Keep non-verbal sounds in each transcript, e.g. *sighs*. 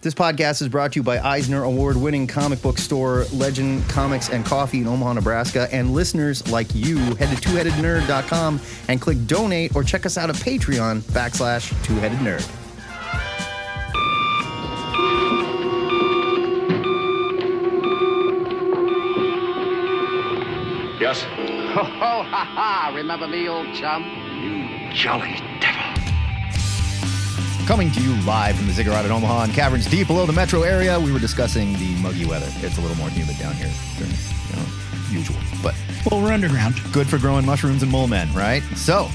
This podcast is brought to you by Eisner Award winning comic book store Legend Comics and Coffee in Omaha, Nebraska. And listeners like you, head to twoheadednerd.com and click donate or check us out at Patreon backslash twoheadednerd. Yes? Ho, *laughs* oh, ho, ha, ha. Remember me, old chum? You jolly. Coming to you live from the Ziggurat in Omaha and caverns deep below the metro area, we were discussing the muggy weather. It's a little more humid down here than you know, usual, but Well, we're underground. good for growing mushrooms and mole men, right? So,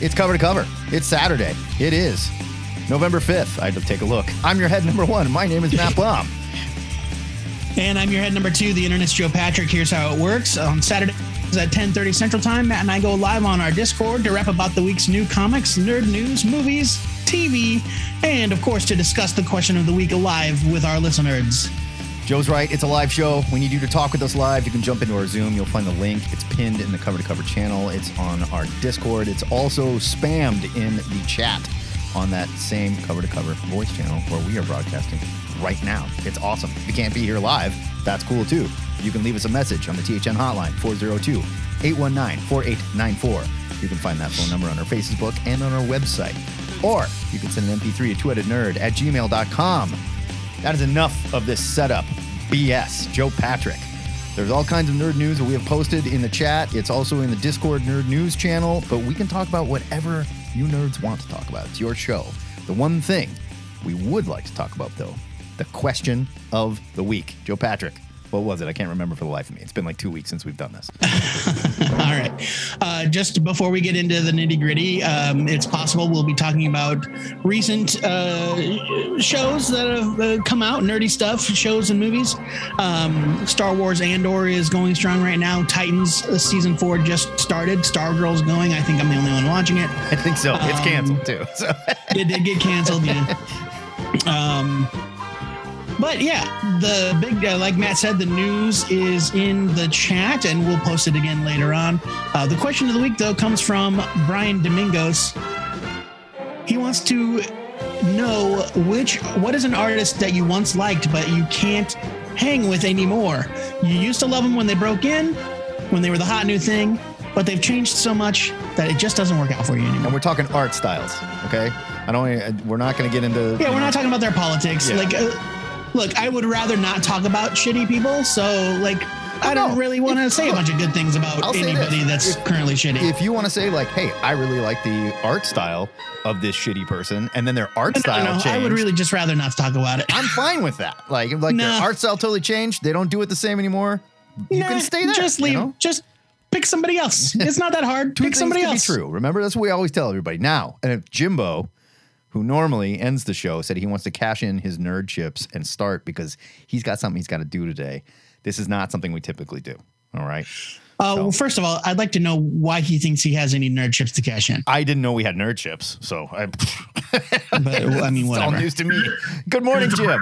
it's cover to cover. It's Saturday. It is November 5th. I had to take a look. I'm your head number one. My name is Matt *laughs* Blum. And I'm your head number two, the internet's Joe Patrick. Here's how it works. On Saturdays at 10:30 Central Time, Matt and I go live on our Discord to rap about the week's new comics, nerd news, movies, TV, and of course to discuss the question of the week live with our listeners. Joe's right. It's a live show. We need you to talk with us live. You can jump into our Zoom. You'll find the link. It's pinned in the cover to cover channel. It's on our Discord. It's also spammed in the chat on that same cover to cover voice channel where we are broadcasting right now. It's awesome. If you can't be here live, that's cool too. You can leave us a message on the THN hotline 402 819 4894. You can find that phone number on our Facebook and on our website. Or you can send an MP3 to two-headednerd at gmail.com. That is enough of this setup BS. Joe Patrick. There's all kinds of nerd news that we have posted in the chat. It's also in the Discord Nerd News channel, but we can talk about whatever you nerds want to talk about. It's your show. The one thing we would like to talk about, though, the question of the week. Joe Patrick, what was it? I can't remember for the life of me. It's been like two weeks since we've done this. *laughs* All right. Uh, just before we get into the nitty gritty, um, it's possible we'll be talking about recent uh, shows that have uh, come out, nerdy stuff, shows and movies. Um, Star Wars Andor is going strong right now. Titans uh, season four just started. Stargirl's going. I think I'm the only one watching it. I think so. It's Um, canceled too. *laughs* So it did get canceled. Yeah. *laughs* Um, but yeah, the big, uh, like Matt said, the news is in the chat, and we'll post it again later on. Uh, the question of the week, though, comes from Brian Domingos. He wants to know which what is an artist that you once liked but you can't hang with anymore. You used to love them when they broke in, when they were the hot new thing, but they've changed so much that it just doesn't work out for you anymore. and we're talking art styles, okay? I don't. We're not going to get into. Yeah, we're not talking about their politics. Yeah. Like, uh, look, I would rather not talk about shitty people. So, like, I don't No. really want to say a bunch of good things about I'll anybody that's If- currently shitty. if you want to say like, hey, I really like the art style of this shitty person, and then their art no, style no, changed, I would really just rather not talk about it. I'm fine with that. Like, like their art style totally changed. They don't do it the same anymore. You Nah, can stay there. Just you leave. know? Just pick somebody else. It's not that hard. *laughs* Pick somebody else. Be true. Remember, that's what we always tell everybody. Now, and if Jimbo, who normally ends the show, said he wants to cash in his nerd chips and start because he's got something he's got to do today. This is not something we typically do. All right. Uh, So- Well, first of all, I'd like to know why he thinks he has any nerd chips to cash in. I didn't know we had nerd chips, so I. *laughs* But I mean, It's all news to me. Good morning, Jim.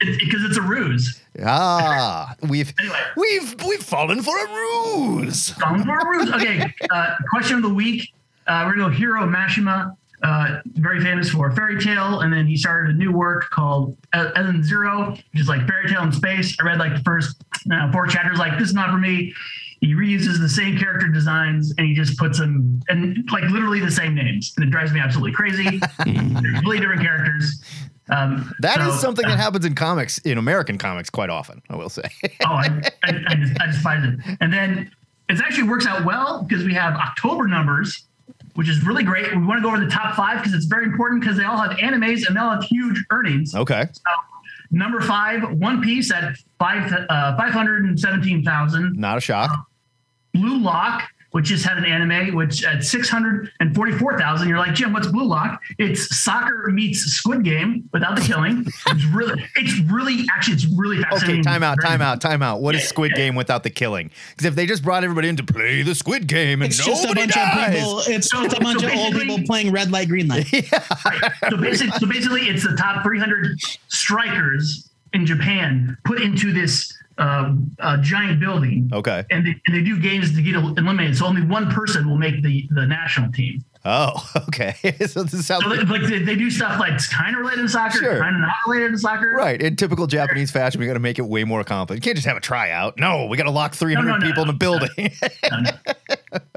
because it's a ruse. Ah, we've Anyway. we've we've fallen for a ruse. Falling for a ruse. Okay, uh, question of the week. Uh, we're gonna go Hiro Mashima, uh, very famous for Fairy Tail, and then he started a new work called E- Eden's Zero, which is like Fairy Tail in space. I read like the first uh, four chapters. Like this is not for me. He reuses the same character designs and he just puts them and like literally the same names, and it drives me absolutely crazy. *laughs* Completely different characters. Um, That is so- something that happens in comics, in American comics, quite often. I will say. oh, I, I, I, just, I despise it. And then it actually works out well because we have October numbers, which is really great. We want to go over the top five because it's very important because they all have animes and they all have huge earnings. okay. Number five, One Piece at five uh, five hundred and seventeen thousand. Not a shock. Blue Lock, which just had an anime, which at six hundred and forty four thousand. You're like Jim, what's Blue Lock? It's soccer meets Squid Game without the killing. It's really, it's really actually, it's really Okay, fascinating. time out, Very- time out, time out. What is Yeah, Squid yeah. Game without the killing? Because if they just brought everybody in to play the Squid Game and It's just a nobody bunch dies, of people. It's So- just a bunch so of old people playing red light, green light. *laughs* Right. So basically, so basically, it's the top 300 strikers in Japan put into this uh, uh, giant building. Okay. And they, and they do games to get eliminated. So only one person will make the, the national team. Oh, *laughs* okay. *laughs* so this sounds So like, like they, they do stuff like kind of related to soccer, Sure. kind of not related to soccer. right. In typical Japanese fashion, we got to make it way more complicated. You can't just have a tryout. No, we got to lock 300 no, no. people in a building. No, no.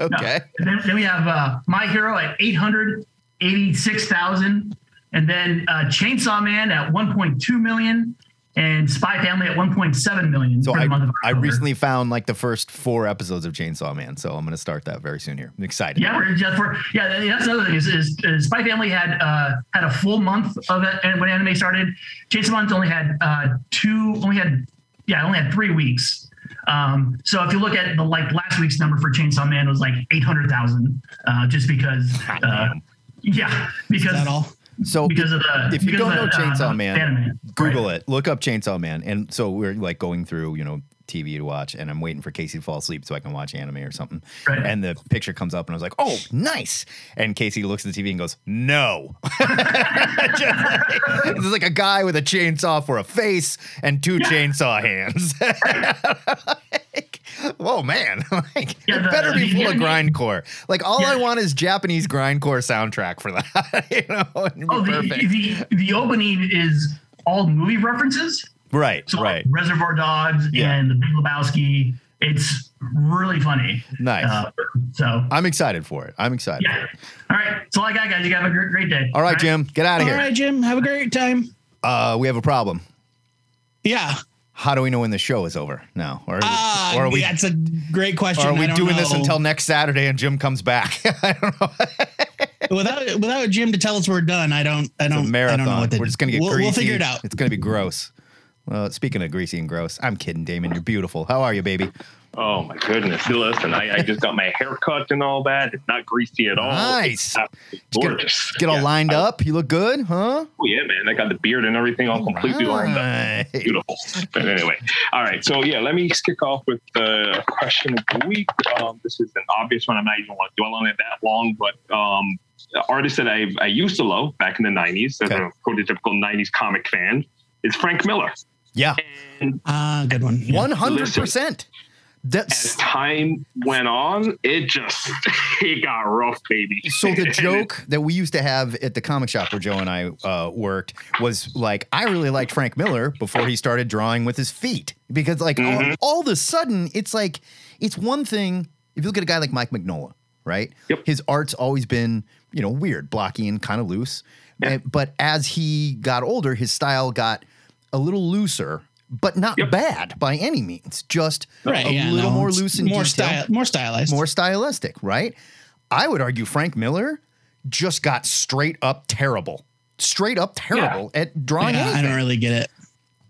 *laughs* okay. Then, then we have uh, My Hero at 886,000. And then uh, Chainsaw Man at 1.2 million. And Spy Family at 1.7 million So for the I, month of I recently found like the first four episodes of Chainsaw Man. So I'm going to start that very soon here. I'm excited. Yeah, we're just for yeah. That's another thing is, is, is Spy Family had uh, had a full month of it, and when anime started, Chainsaw Man's only had uh, two, only had yeah, only had three weeks. Um, so if you look at the like last week's number for Chainsaw Man was like eight hundred thousand, uh, just because. Uh, yeah, because Is that all? So because of the if you don't know the, Chainsaw uh, Man, anime. Google Right. it. Look up Chainsaw Man. And so we're like going through, you know, TV to watch, and I'm waiting for Casey to fall asleep so I can watch anime or something. Right. And the picture comes up, and I was like, "Oh, nice!" And Casey looks at the TV and goes, "No." *laughs* Just like- it's like a guy with a chainsaw for a face and two chainsaw hands. *laughs* Like, Whoa, man! *laughs* Like, Yeah, it the- better be full of grindcore. Like, all I want is Japanese grindcore soundtrack for that. *laughs* you know, Oh, the, perfect. the the opening is all movie references. right, So right. like Reservoir Dogs Yeah. and The Big Lebowski. It's really funny. Nice. Uh, so I'm excited for it. I'm excited. yeah. All right. That's all I got, guys. You have a great, great day. All right, Jim, get out of here. All right, Jim. Have a great time. Uh, we have a problem. Yeah. How do we know when the show is over now? Or, Ah, or are we, that's a great question. or are we doing this until next Saturday and Jim comes back? *laughs* I don't know. without without Jim to tell us we're done? I don't. I don't. I don't know what to We're just gonna get we'll, greasy. we'll figure it out. It's gonna be gross. Well, speaking of greasy and gross, I'm kidding, Damon. You're beautiful. How are you, baby? Oh my goodness! Listen, I, I just got my hair cut and all that. It's not greasy at all. Nice. It's absolutely Get, gorgeous. get all Yeah. lined up. You look good, huh? Oh yeah, man! I got the beard and everything all completely lined up. Beautiful. But anyway, all right. So yeah, let me kick off with the question of the week. Um, this is an obvious one. I'm not even want to dwell on it that long, but um, the artist that I I used to love back in the '90s, as Okay. a prototypical '90s comic fan, is Frank Miller. Yeah, And Ah, good one. One hundred percent. As time went on, it just *laughs* it got rough, baby. so the *laughs* joke that we used to have at the comic shop where Joe and I uh, worked was like, I really liked Frank Miller before he started drawing with his feet because like Mhm. all, all of a sudden it's like it's one thing if you look at a guy like Mike Mignola, right? Yep. His art's always been you know weird, blocky and kind of loose, Yeah. But as he got older, his style got a little looser. But not Yep. bad by any means. Just Right. a yeah, little no, more loose and more detailed style, more stylized. more stylistic, right? I would argue Frank Miller just got straight up terrible. Straight up terrible at drawing Yeah, I don't really get it.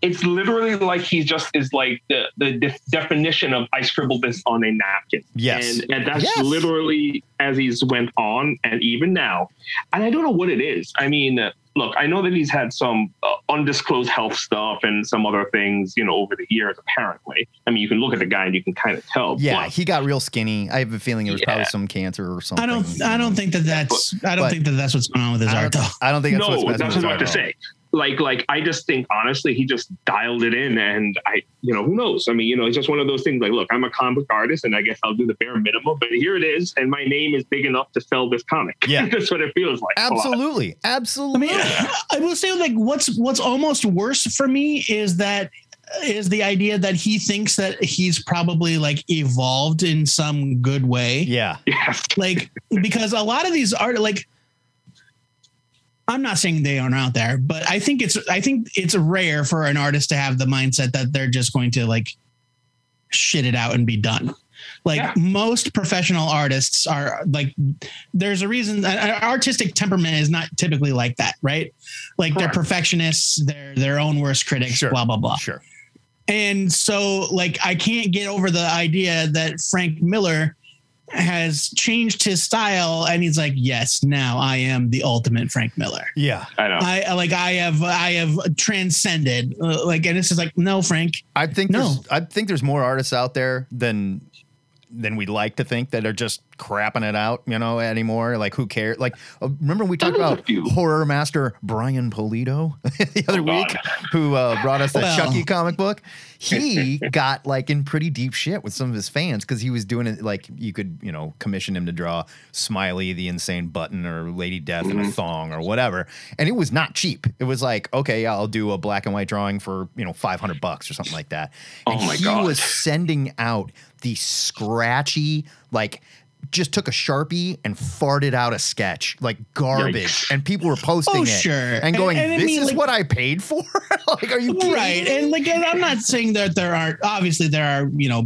It's literally like he just is like the the def- definition of I scribbled this on a napkin. Yes. and, and that's Yes. literally as he's went on, and even now, and I don't know what it is. I mean, uh, look, I know that he's had some uh, undisclosed health stuff and some other things, you know, over the years. Apparently, I mean, you can look at the guy and you can kind of tell. yeah, but- he got real skinny. I have a feeling it was probably some cancer or something. I don't. I don't think that that's. I don't But- think that that's what's going on with his art though. I don't think that's what's no, messing that's with what I was his about to art say. Like, like I just think honestly, he just dialed it in, and I, you know, who knows? I mean, you know, it's just one of those things. Like, look, I'm a comic artist, and I guess I'll do the bare minimum, but here it is, and my name is big enough to sell this comic. Yeah. *laughs* that's what it feels like. absolutely. Absolutely. I Absolutely. mean, I will say like what's what's almost worse for me is that is the idea that he thinks that he's probably like evolved in some good way. yeah. *laughs* Yes. Like because a lot of these art like I'm not saying they aren't out there, but I think it's I think it's rare for an artist to have the mindset that they're just going to like shit it out and be done. Like Yeah. most professional artists are like, there's a reason artistic temperament is not typically like that, right? Like they're perfectionists, they're their own worst critics, Sure. blah, blah, blah. Sure. And so, like, I can't get over the idea that Frank Miller has changed his style and he's like, yes, now I am the ultimate Frank Miller. Yeah. I know. I like I have I have transcended uh, like and it's just like no Frank I think No. there's I think there's more artists out there than than we'd like to think that are just crapping it out, you know, anymore. Like, who cares? Like, uh, remember we talked about horror master Brian Pulido *laughs* the other Oh, week, who uh, brought us that Well. Chucky comic book. He *laughs* got like in pretty deep shit with some of his fans because he was doing it like you could, you know, commission him to draw Smiley the Insane Button or Lady Death in Mm-hmm. a thong or whatever, and it was not cheap. It was like, okay, I'll do a black and white drawing for you know five hundred bucks or something like that. And Oh my he God. was sending out the scratchy like just took a sharpie and farted out a sketch like garbage. Yikes. and people were posting Oh, it sure. and And- going and I this mean, is like- what i paid for? *laughs* Like are you kidding right and like and i'm not saying that there aren't obviously there are you know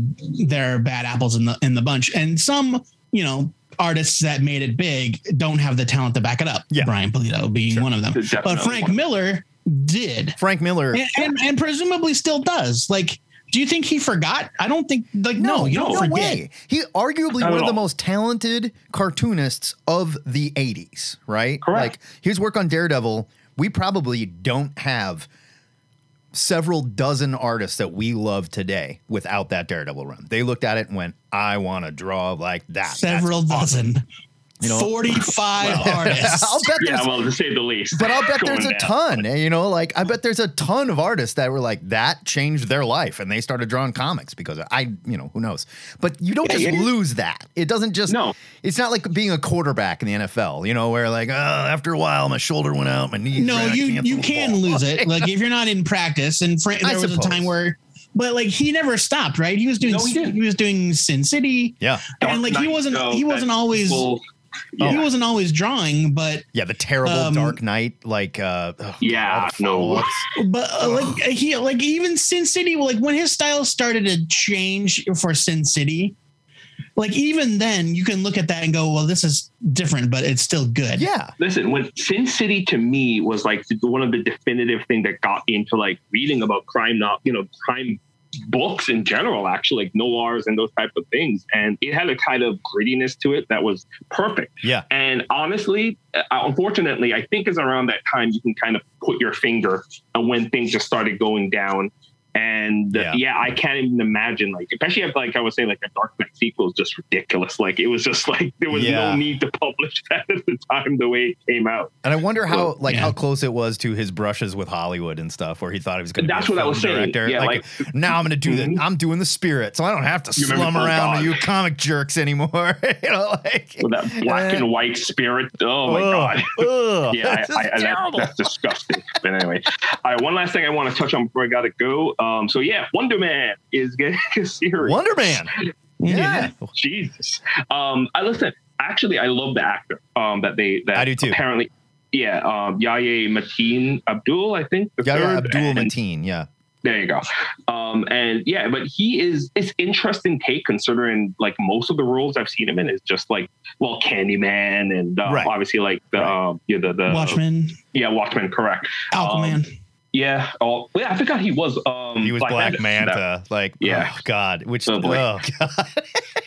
there are bad apples in the in the bunch. And some you know artists that made it big don't have the talent to back it up. Yeah. brian pulido being one of them. There's but frank one. miller did. Frank miller and, and, and presumably still does. Like do you think he forgot i don't think like no, you don't no forget way. He arguably Not one at of the most talented cartoonists of the 80s, right? Correct. Like his work on Daredevil, we probably don't have several dozen artists that we love today without that Daredevil run. They looked at it and went, I want to draw like that. That's several awesome." Dozen You know- 45 artists *laughs* I'll bet Yeah, well, to say the least. but I'll bet there's a down. ton, eh, you know, like I bet there's a ton of artists that were like that changed their life and they started drawing comics because I, you know, who knows. But you don't Yeah, just yeah. lose that. It doesn't just No. It's not like being a quarterback in the NFL, you know, where like, oh, after a while my shoulder went out, my knees. no ran, you can't you can ball. lose it like if you're not in practice and Fra- *laughs* I there was a time where but like he never stopped right he was doing No, he didn't. was doing sin city Yeah. And like he wasn't though, he wasn't always people- he wasn't always drawing but Yeah, the terrible Um, Dark Knight, like uh oh, Yeah, God, no. but uh, like he like even sin city like when his style started to change for sin city like even then you can look at that and go well this is different but it's still good Yeah. Listen, when Sin City to me was like one of the definitive thing that got me into like reading about crime, not you know crime books in general, actually like noirs and those type of things, and it had a kind of grittiness to it that was perfect. Yeah. And honestly, uh, unfortunately, I think is around that time you can kind of put your finger on when things just started going down. And Yeah. yeah. I can't even imagine, like, especially if, like I was saying, like a Dark Knight sequel is just ridiculous. Like, it was just like there was Yeah. no need to publish *laughs* that at the time the way it came out. And I wonder how Well, like yeah. how close it was to his brushes with Hollywood and stuff, where he thought he was going to. That's be a what I was film saying. director. Yeah, like, now I'm going to do Mhm. the I'm doing the spirit, so I don't have to You slum oh, around with you comic jerks anymore. *laughs* you know, like With that black uh, and white spirit. Oh my god. *laughs* ugh, Yeah, this I, I, that's disgusting. but anyway, all right. One last thing I want to touch on before I gotta go. Um, so yeah, Wonder Man is *laughs* getting a series. Wonder Man. *laughs* Yeah. Jesus. Um, I listen. Actually, I love the actor. Um, that they that I do too. Apparently, yeah. Um, Yahya Mateen Abdul, I think. the Yeah, yeah, Abdul Mateen. Yeah. There you go. Um, and yeah, but he is it's interesting take considering like most of the roles I've seen him in is just like well Candyman and uh, Right. obviously like the um, yeah the, the watchmen yeah Watchmen correct aquaman yeah oh yeah I forgot he was um He was Black, Manta. Manta. Like, Yeah. oh God, which Oh, oh God.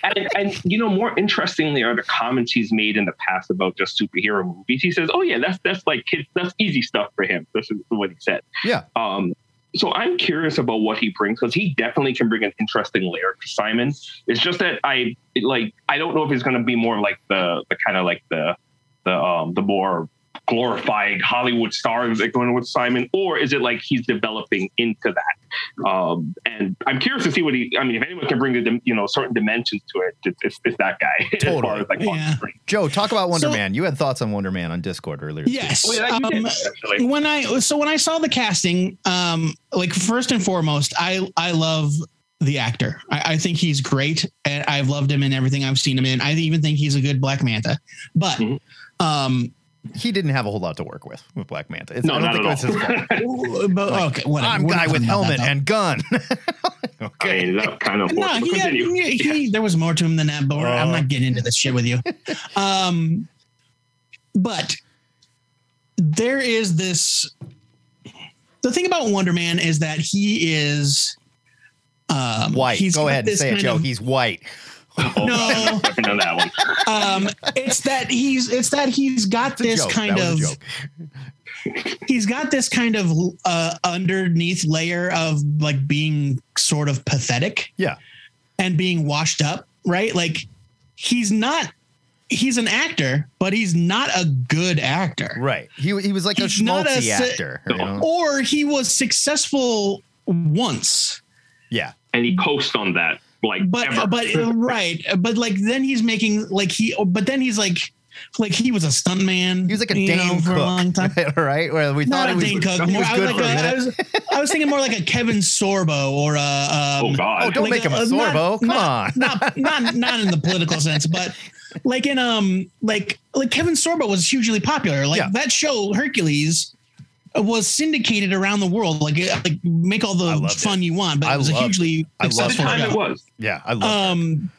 and, and you know more interestingly are the comments he's made in the past about just superhero movies he says oh yeah that's that's like kids that's easy stuff for him this is what he said Yeah. um so I'm curious about what he brings because he definitely can bring an interesting layer to Simon. It's just that I like I don't know if he's going to be more like the the kind of like the the um the more glorifying Hollywood stars that going with Simon, or is it like he's developing into that? Um, and I'm curious to see what he. I mean, if anyone can bring the you know certain dimensions to it, it's, it's, it's that guy. *laughs* as Totally. far as like on Yeah. Joe, talk about Wonder So- Man. You had thoughts on Wonder Man on Discord earlier. yes Oh, yeah, you did, Um, when I so when I saw the casting, um, like first and foremost, I I love the actor. I, I think he's great, and I've loved him in everything I've seen him in. I even think he's a good Black Manta. But Mhm. um, He didn't have a whole lot to work with with Black Manta. It's, No, I don't not think it was at his all. fault. *laughs* but okay, whatever. I'm We're guy with helmet that, and gun. *laughs* I okay. mean, that kind of no, he, had- continue. he, he- there was more to him than that. But we're- I'm Uh. not getting into this shit with you. *laughs* Um, but there is this. The thing about Wonder Man is that he is um, White. he's Go ahead and say it, Joe. of- He's white. Oh, *laughs* No. I know that one. um, it's that he's it's that he's got It's a this joke. kind That was a of joke. he's got this kind of uh, underneath layer of like being sort of pathetic Yeah. and being washed up, right? Like he's not he's an actor, but he's not a good actor. Right. He he was like He's a not a actor. you know? Or he was successful once. Yeah. and he coasts on that like But ever. but *laughs* right. But like then he's making like he but then he's like like he was a stuntman. He was like a you Dane know, for Cook, a long time. *laughs* right? Where we Not thought a was, Dane Cook. More, was I, good was for like a a, I was I was thinking more like a Kevin Sorbo or a um, oh god, Oh, don't like make him a uh, not- Sorbo. Come on. *laughs* not not not in the political sense, but like in um like like Kevin Sorbo was hugely popular. Like Yeah. that show Hercules was syndicated around the world. Like like make all the loved fun you want, but I it was a hugely I loved at the successful time it was. Yeah, I love that. Um,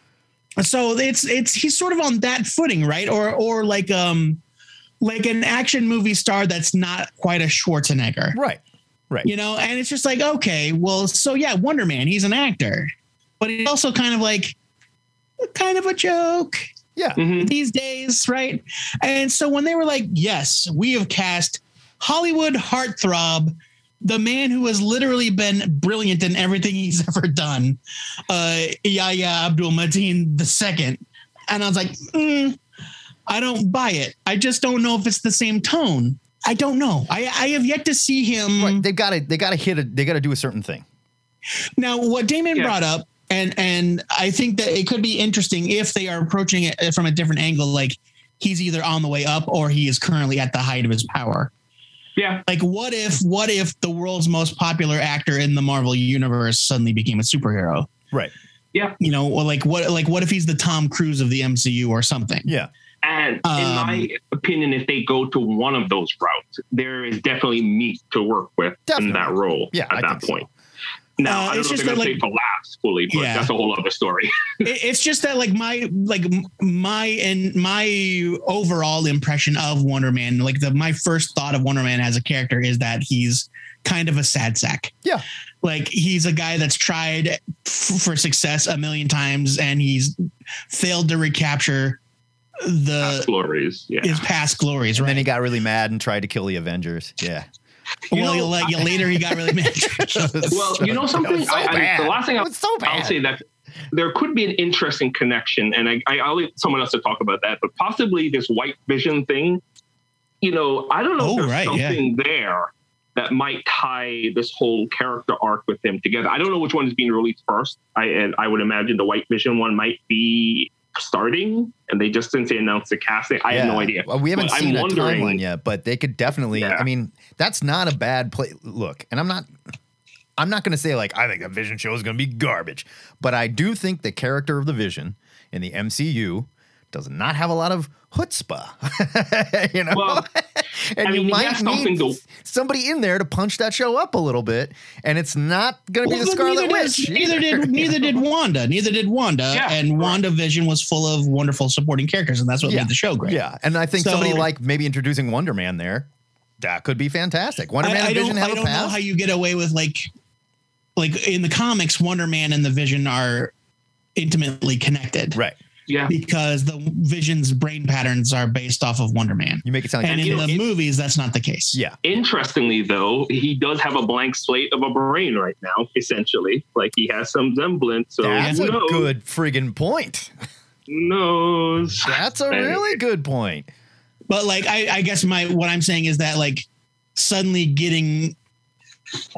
so it's it's he's sort of on that footing, right? Or or like um like an action movie star that's not quite a Schwarzenegger, Right. Right. you know. And it's just like okay, well, so yeah, Wonder Man, he's an actor, but he's also kind of like kind of a joke Yeah. Mhm. these days, right? And so when they were like, yes, we have cast Hollywood heartthrob, the man who has literally been brilliant in everything he's *laughs* ever done, uh, Yahya Abdul Mateen II. And I was like, mm, I don't buy it. I just don't know if it's the same tone. I don't know. I, I have yet to see him. Right. They've got to they got to hit a they got to do a certain thing. Now, what Damon Yeah. brought up, and and I think that it could be interesting if they are approaching it from a different angle, like he's either on the way up or he is currently at the height of his power. Yeah, Like, what if what if the world's most popular actor in the Marvel universe suddenly became a superhero? Right. Yeah. You know, or like what like what if he's the Tom Cruise of the MCU or something? Yeah. and in Um, my opinion, if they go to one of those routes, there is definitely meat to work with Definitely. in that role Yeah, at I that point. so. Point. Now, Uh, I don't it's know if just they're that, going to like- say for laughs fully, but Yeah. that's a whole other story. *laughs* It- it's just that like my like my and my overall impression of Wonder Man, like the my first thought of Wonder Man as a character is that he's kind of a sad sack. Yeah. Like he's a guy that's tried f- for success a million times and he's failed to recapture the Glories, yeah. his past glories, And right? then he got really mad and tried to kill the Avengers. Yeah. You well, know, like later he got really mad. *laughs* well, you know something? so I, I, the last thing I'll, so I'll say that there could be an interesting connection, and I, I, I'll leave someone else to talk about that, but possibly this white vision thing. You know, I don't know Oh, if there's right, yeah. something there that might tie this whole character arc with him together. I don't know which one is being released first. I and I would imagine the white vision one might be starting, and they just since they announced the casting, I have no idea. Well, we haven't But I'm seen a wondering- timeline yet, but they could definitely. Yeah. I mean, that's not a bad play. Look, and I'm not. I'm not going to say like I think the Vision show is going to be garbage, but I do think the character of the Vision in the MCU does not have a lot of chutzpah. *laughs* you know, Well, *laughs* and I mean, you he might need something to- somebody in there to punch that show up a little bit, and it's not going to be the Scarlet neither Witch. Did, neither either. did neither did *laughs* Wanda. Neither did Wanda. Yeah, and right. Wanda Vision was full of wonderful supporting characters, and that's what Yeah. made the show great. Yeah, and I think So- somebody like maybe introducing Wonder Man there, that could be fantastic. Wonder Man I, I and don't, Vision have I a don't know how you get away with like, like in the comics, Wonder Man and the Vision are intimately connected, right. yeah. Because the Vision's brain patterns are based off of Wonder Man, You make it sound like and in know, the it- movies, that's not the case. yeah. Interestingly, though, he does have a blank slate of a brain right now, essentially. Like he has some semblance. So That's a knows? good friggin' point. Who knows? That's a really good point. But like, I, I guess my what I'm saying is that like suddenly getting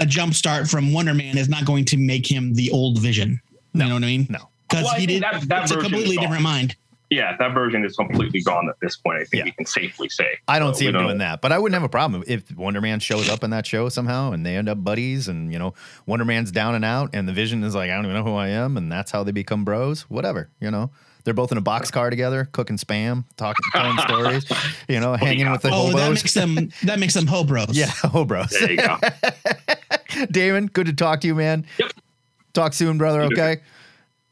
a jump start from Wonder Man is not going to make him the old Vision. No. You know what I mean? No. because Well, he did. that- that it's a completely different mind. Yeah, that version is completely gone at this point. I think Yeah. we can safely say. I don't So see we him doing that, but I wouldn't have a problem if Wonder Man shows up in that show somehow and they end up buddies and, you know, Wonder Man's down and out and the vision is like, I don't even know who I am. And that's how they become bros. Whatever, you know. They're both in a box car together, cooking spam, talking, telling stories, *laughs* you know, hanging yeah. with the hobos. Oh, that makes them *laughs* that makes them hobros. yeah, hobros. There you go. *laughs* Damon, good to talk to you, man. Yep. Talk soon, brother. Okay.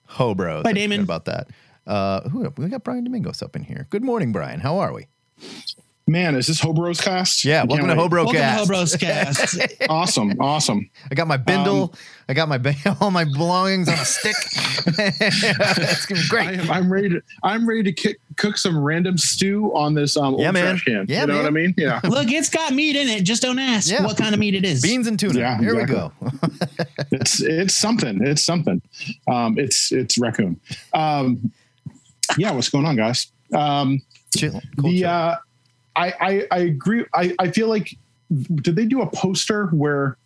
Hobros. Bye, I forgot Damon. About that. Uh, who we got? Brian Domingos up in here. Good morning, Brian. How are we? Man, is this Hobros cast? Yeah, I welcome to can't. Hobro Welcome Cast. to Hobros Cast. *laughs* Awesome, awesome. I got my bindle. Um, I got my *laughs* all my belongings on a stick. *laughs* it's gonna be I great. am, I'm ready to. I'm ready to kick, cook some random stew on this um, old Yeah, man. trash can. Yeah, you know man. what I mean? Yeah. Look, it's got meat in it. Just don't ask Yeah. what kind of meat it is. Beans and tuna. Yeah, Here we go. it's it's something. It's something. Um, it's it's raccoon. Um, yeah, what's going on, guys? Um, Chill. Cool the chill. uh, I, I I agree. I I feel like did they do a poster where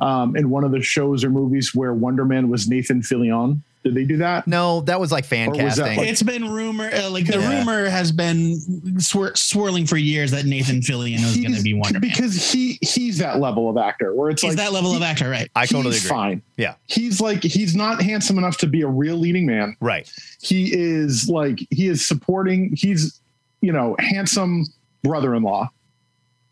um in one of the shows or movies where Wonder Man was Nathan Fillion? Did they do that? no, that was like fan was casting. like- It's been rumor, uh, like the Yeah. rumor has been swir- swirling for years that Nathan Fillion is going to be Wonder Man. because he he's that level of actor where it's He's like that level of actor, right? I totally he's agree. fine. Yeah. He's like he's not handsome enough to be a real leading man. Right. He is like he is supporting. He's you know handsome brother-in-law.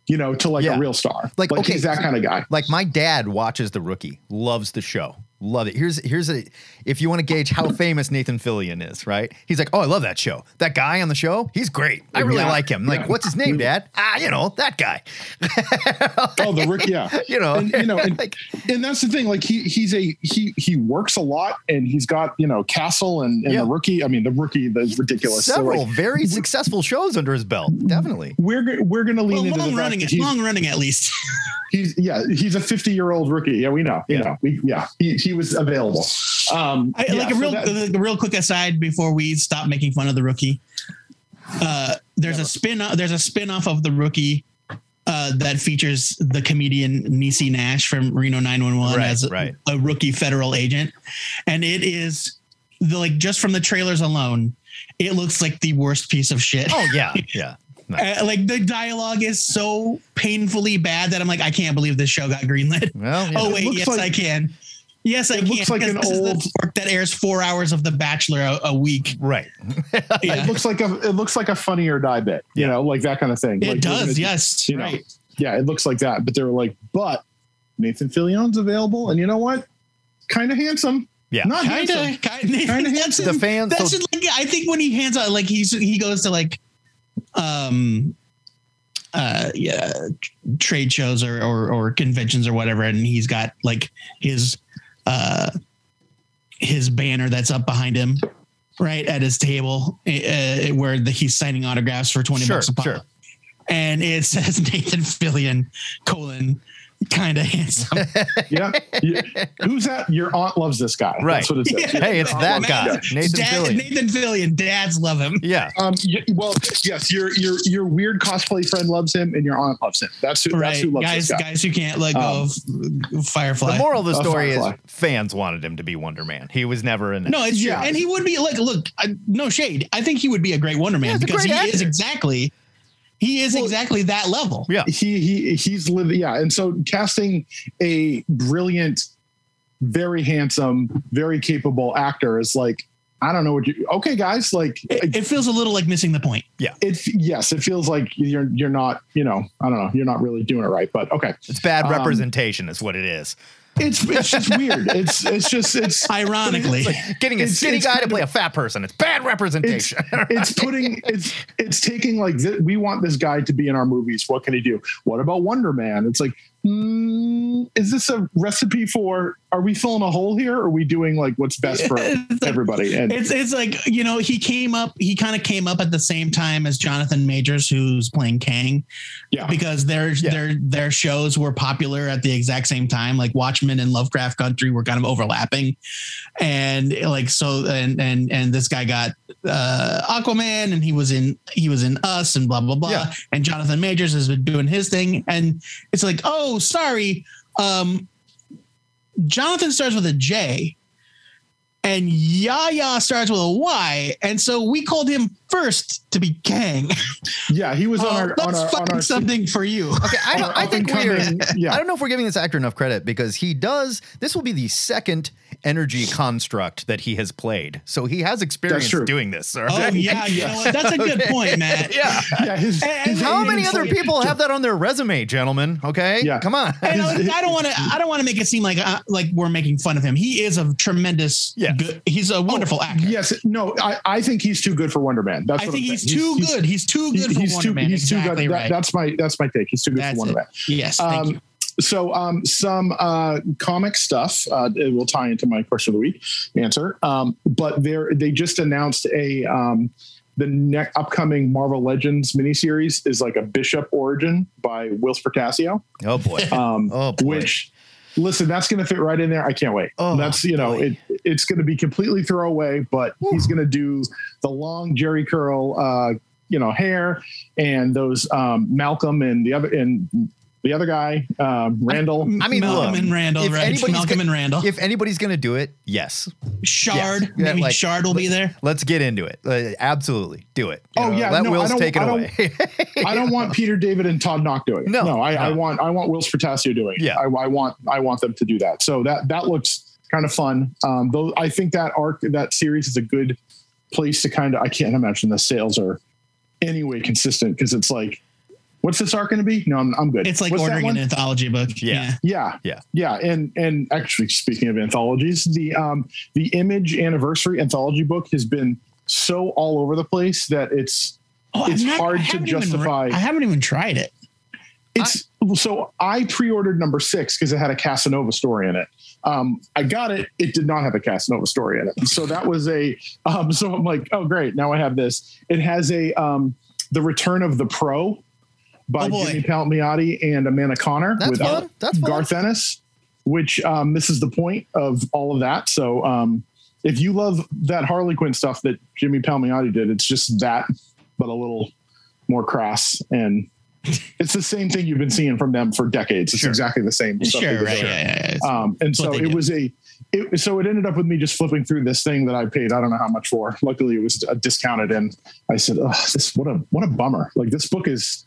You know to like Yeah. a real star. Like, okay, he's that kind of guy. Like my dad watches The Rookie, loves the show, love it. Here's here's a if you want to gauge how famous Nathan Fillion is, right? He's like, oh, I love that show. That guy on the show, he's great. I really Yeah. like him. Like, Yeah. what's his name, Dad? Ah, you know that guy. *laughs* Oh, the Rick, yeah. *laughs* You know, and, you know, and, like, and that's the thing. Like he he's a he he works a lot, and he's got you know Castle and, and Yeah. the rookie. I mean, the rookie is ridiculous. So, several like, very successful shows under his belt. Definitely. we're we're gonna lean Well, into long the running, fact long running at least. *laughs* he's yeah he's a 50 year old rookie. Yeah, we know. You Yeah. know, we yeah he, he was available. Um, I, yeah, like a so real, that- the, the real quick aside before we stop making fun of the rookie. Uh, there's a spin. There's a spin off of the rookie uh, that features the comedian Niecy Nash from Reno 911 Right, as a, right. a rookie federal agent, and it is the, like just from the trailers alone, it looks like the worst piece of shit. Oh yeah, *laughs* yeah. Uh, like the dialogue is so painfully bad that I'm like, I can't believe this show got greenlit. Well, you Oh wait, yes, like- I can. Yes, I It can. looks like an this is the old- network that airs four hours of The Bachelor a, a week. right. *laughs* Yeah. It looks like a it looks like a funny or die bit, you Yeah. know, like that kind of thing. It Like, does, gonna- yes. you know, right. yeah, it looks like that. But they were like, but Nathan Fillion's available, and you know what? Kind of handsome. Yeah. not Kind handsome. of, kind of. Kinda That's The fans. That's so- like I think when he hands out, like he's he goes to like, um, uh, yeah, trade shows or or, or conventions or whatever, and he's got like his uh his banner that's up behind him, right at his table, uh, where the, he's signing autographs for twenty Sure, bucks a pop. sure. And it *laughs* says Nathan Fillion colon kind of handsome. *laughs* Yeah. You- who's that? Your aunt loves this guy. Right. That's what it says. Yeah. Hey, it's that guy, Nathan Dad, Fillion. Nathan Fillion, dads love him. Yeah. Um, y- well, yes, your your your weird cosplay friend loves him, and your aunt loves him. That's who. That's who loves guys, this guy. guys who can't let go Um, of Firefly. The moral of the story is fans wanted him to be Wonder Man. He was never in. no, it's Yeah. true, and he would be like, look, I, no shade. I think he would be a great Wonder Man Yeah, he's a because he great is exactly, he is exactly that level. Yeah. He he he's living. Yeah, and so casting a brilliant, very handsome, very capable actor is like. I don't know what you. Okay, guys, like It, it feels a little like missing the point. Yeah. It. Yes, it feels like you're you're not. You know, I don't know. You're not really doing it right. But okay, It's bad Um, representation, is what it is. It's it's just weird. It's it's just it's *laughs* Ironically, Getting a It's- skinny it's guy to play a fat person. It's bad it's representation. it's putting it's it's taking like th- we want this guy to be in our movies. What can he do? What about Wonder Man? It's like, mm, is this a recipe for? Are we filling a hole here? Or are we doing like what's best for *laughs* like- everybody? And it's it's like you know he came up, he kind of came up at the same time as Jonathan Majors, who's playing Kang. yeah, because their Yeah. their their shows were popular at the exact same time. Like Watchmen and Lovecraft Country were kind of overlapping, and like so, and and and this guy got uh, Aquaman, and he was in he was in Us, and blah blah blah. Yeah. And Jonathan Majors has been doing his thing, and it's like, oh, sorry, um, Jonathan starts with a J. And Yahya starts with a Y, and so we called him first to be Kang. *laughs* yeah, he was on Oh, our on let's our on our something for you. Okay, I, I think we're. yeah. I don't know if we're giving this actor enough credit because he does. This will be the second energy construct that he has played, so he has experience doing this. all Oh right? yeah, you know what? That's a good point, Matt. *laughs* yeah. yeah, his, And- his How many other people have that on their resume, gentlemen? Okay, Yeah. come on. And I, don't want to. I don't want to make it seem like uh, like we're making fun of him. He is a tremendous. Yes. Good, he's a wonderful actor. Yes, no, I, I think he's too good for Wonder Man. That's I what think I'm he's saying. too good. He's too good for he's Wonder too, Man. He's exactly too good. right. That, that's my that's my take. He's too good That's for Wonder it. Man. yes. Thank Um, you. So, um, some uh, comic stuff uh, it will tie into my question of the week answer. Um, but they they just announced a um, the next upcoming Marvel Legends miniseries is like a Bishop origin by Whilce Portacio, Oh boy. *laughs* um, Oh, boy. which listen, that's going to fit right in there. I can't wait. Oh, that's you know, boy. it it's going to be completely throwaway, but he's going to do the long Jheri curl, uh, you know, hair and those um, Malcolm and the other and the other guy, um, Randall. *laughs* I mean, Malcolm look, and Randall, if right? anybody's Malcolm gonna- and Randall. If anybody's gonna do it, yes. Shard, Yes. Yeah, maybe like- Shard will be there. Let's get into it. Uh, absolutely, do it. You Oh, know, yeah, let no, I Whilce don't- take it I away. *laughs* *laughs* I don't want Peter David and Todd Nauck doing it. No, no, I, I want I want Whilce Portacio doing it. Yeah. I, I want I want them to do that. So that that looks kind of fun. Um, though I think that arc that series is a good place to kind of I can't imagine the sales are anyway consistent because it's like, what's this arc going to be? No, I'm, I'm good. It's like What's ordering an anthology book. Yeah. Yeah. Yeah. Yeah. And and actually speaking of anthologies, the um the image anniversary anthology book has been so all over the place that it's Oh, It's never- hard to haven't re- justify- I haven't even tried it. it's so I pre-ordered number six because it had a Casanova story in it. Um, I got it. It did not have a Casanova story in it. So that was a. Um, so I'm like, oh great, now I have this. It has a um, the Return of the Pro by Oh. Jimmy Palmiotti and Amanda Conner That's with fun. That's fun. Garth Ennis, which um, this is the point of all of that. So um, if you love that Harley Quinn stuff that Jimmy Palmiotti did, it's just that, but a little more crass and. It's the same thing you've been seeing from them for decades. It's Sure. exactly the same. stuff Sure, right? been Yeah, yeah, yeah. Um, and so it do. was a, it, so it ended up with me just flipping through this thing that I paid. I don't know how much for. Luckily, it was uh, discounted, and I said, "Oh, this what a what a bummer! Like this book is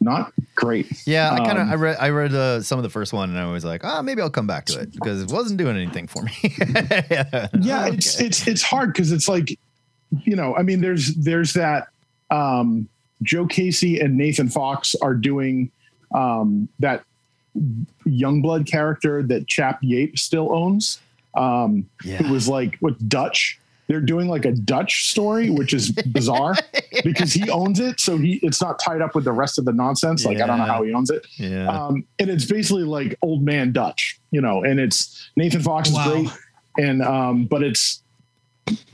not great." Yeah, I kind of Um, I read I read uh, some of the first one and I was like, ah, maybe I'll come back to it because it wasn't doing anything for me. *laughs* yeah it's Okay. it's it's hard because it's like you know i mean there's there's that um joe casey and nathan fox are doing um that youngblood character that chap yaep still owns um Yeah. who was like with dutch they're doing like a dutch story which is bizarre *laughs* because he owns it so he it's not tied up with the rest of the nonsense like i don't know how he owns it yeah. um, and it's basically like old man Dutch, you know, and it's Nathan Fox is Wow. great, and um, but it's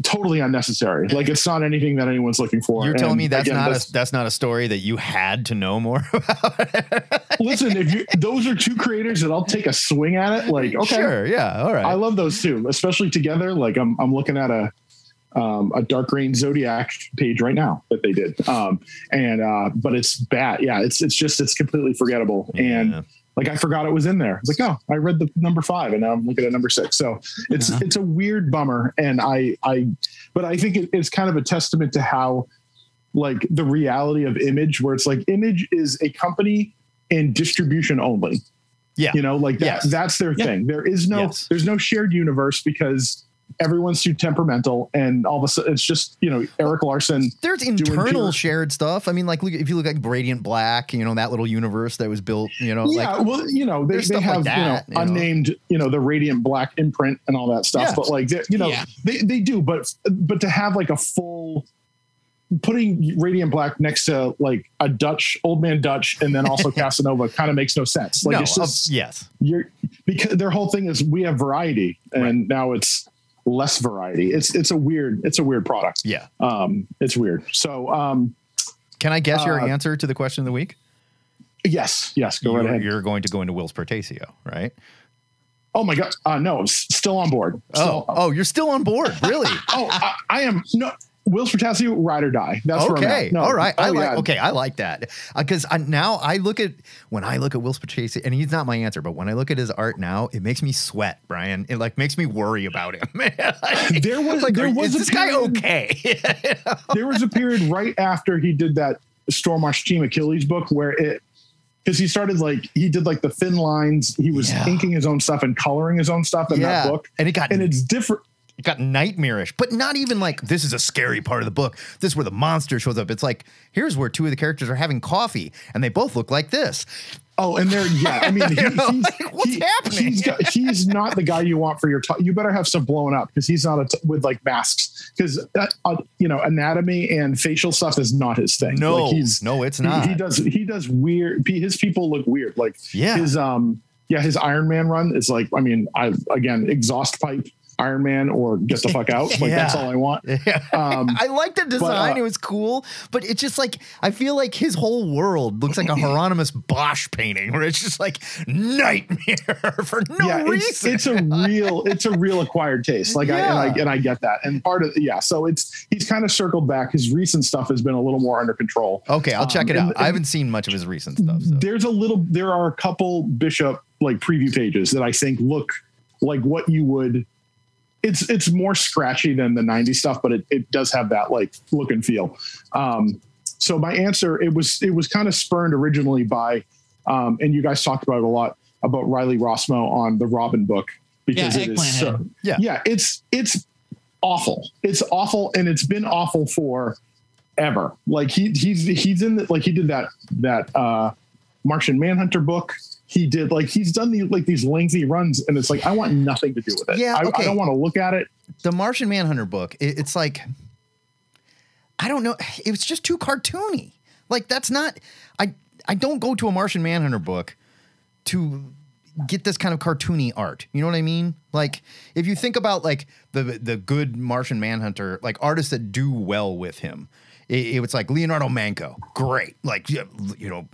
totally unnecessary. Like it's not anything that anyone's looking for. You're telling And me that's again, not a that's not a story that you had to know more *laughs* about. listen. If you those are two creators that I'll take a swing at it. Like okay, Sure, yeah, all right. I love those two, especially together. Like I'm I'm looking at a um, a Dark Reign Zodiac page right now that they did, um, and uh, but it's bad. Yeah, it's it's just it's completely forgettable and. Like I forgot it was in there. It's like, oh, I read the number five, and now I'm looking at number six. So it's Yeah. it's a weird bummer, and I I, but I think it, it's kind of a testament to how, like the reality of Image, where it's like Image is a company and distribution only. Yeah. you know, like that. Yes. That's their Yeah. thing. There is no Yes. there's no shared universe because everyone's too temperamental, and all of a sudden it's just you know Erik Larsen. There's internal shared stuff. I mean, like look, if you look at Radiant Black, you know that little universe that was built. You know, yeah, like well, you know, they, they stuff like have that, you know you know. unnamed, you know, the Radiant Black imprint and all that stuff. Yeah. But like, they- you know, Yeah. they they do, but but to have like a full putting Radiant Black next to like a Dutch old man Dutch and then also *laughs* Casanova kind of makes no sense. Like no, it's just yes, you're because their whole thing is we have variety and now it's less variety. It's it's a weird it's a weird product. yeah. Um, it's weird. So um, Can I guess your Uh, answer to the question of the week? yes, yes, go you're, ahead. you're going to go into Whilce Portacio, right? Oh my god, uh, no, I'm s- still on board. Oh, Still, oh, you're still on board, really? *laughs* Oh, I, I am no Whilce Portacio, ride or die. That's okay. No, all right. I oh, like. yeah. Okay, I like that uh, because I now I look at when I look at Will Spacey, and he's not my answer, but when I look at his art now, it makes me sweat, Brian. It like makes me worry about him. *laughs* Like- There was- like, there are- was is a this guy okay? *laughs* There was a period right after he did that Stormwatch Team Achilles book where it because he started like he did like the thin lines. He was Yeah. inking his own stuff and coloring his own stuff in yeah, that book. and it got And it's different. It got nightmarish, but not even like this is a scary part of the book. This is where the monster shows up. It's like here's where two of the characters are having coffee, and they both look like this. Oh, and there, yeah. I mean, *laughs* he, he's, like, what's he- happening? He's, got, he's not the guy you want for your. T- you better have some blown up because he's not a t- with like masks because uh, you know anatomy and facial stuff is not his thing. No, like he's no, it's he- not. He, does he does weird. His people look weird. Like Yeah. his um yeah his Iron Man run is like I mean I again exhaust pipe Iron Man or get the fuck *laughs* out. Like that's all I want. *laughs* Yeah. Um, I like the design. uh, it was cool, but it's just like I feel like his whole world looks like a *clears throat* Hieronymus Bosch painting, where it's just like nightmare *laughs* for no yeah, it's reason. it's a real it's a real acquired taste. Like I and I and I get that. And part of yeah, so it's he's kind of circled back. His recent stuff has been a little more under control. okay, I'll check um, it and- out. I haven't seen much of his recent stuff. So. There's a little there are a couple Bishop like preview pages that I think look like what you would it's it's more scratchy than the 90s stuff, but it, it does have that like look and feel. Um, so my answer it was it was kind of spurned originally by um, and you guys talked about it a lot about Riley Rossmo on the Robin book because Yeah, it is so Head. Yeah. yeah it's it's awful it's awful and it's been awful for ever like he he's he's in the, like he did that that uh Martian Manhunter book he did like he's done these like these lengthy runs and it's like I want nothing to do with it Yeah, I. I don't want to look at it the Martian Manhunter book, it, it's like I don't know, it was just too cartoony. Like that's not I I don't go to a Martian Manhunter book to get this kind of cartoony art. You know what I mean? Like if you think about like the the good Martian Manhunter, like artists that do well with him. It, it was like Leonardo Manco, great. Like you know,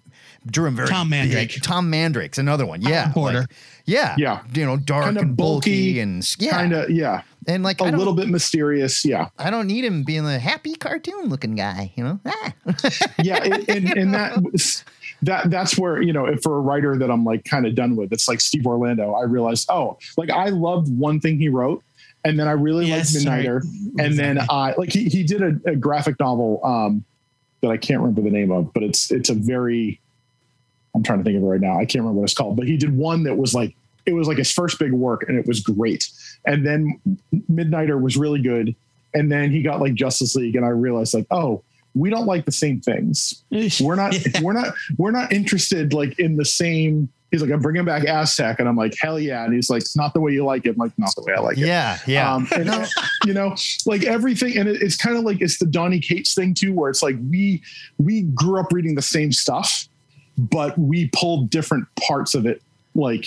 drew him very Tom Mandrake. big. Tom Mandrake's another one. Yeah, Porter. like- yeah, Yeah. You know, dark Kind of and bulky, bulky, and yeah, kind of yeah and like a little bit mysterious yeah I don't need him being a happy cartoon looking guy, you know? Ah. *laughs* yeah and, and, and that that that's where you know if for a writer that i'm like kind of done with it's like steve orlando i realized oh like i loved one thing he wrote and then i really Yes, liked midnighter. And then i like he, he did a, a graphic novel um that i can't remember the name of but it's it's a very i'm trying to think of it right now. I can't remember what it's called but he did one that was like it was like his first big work and it was great. And then midnighter was really good. And then he got like justice league and i realized like oh we don't like the same things. *laughs* We're not Yeah. we're not we're not interested like in the same he's like i'm bringing back aztek. And i'm like hell yeah. And he's like it's not the way you like it. I'm like not the way i like it. Yeah, yeah. um, *laughs* and, you know like everything and it, it's kind of like it's the donny cates thing too where it's like we we grew up reading the same stuff but we pulled different parts of it like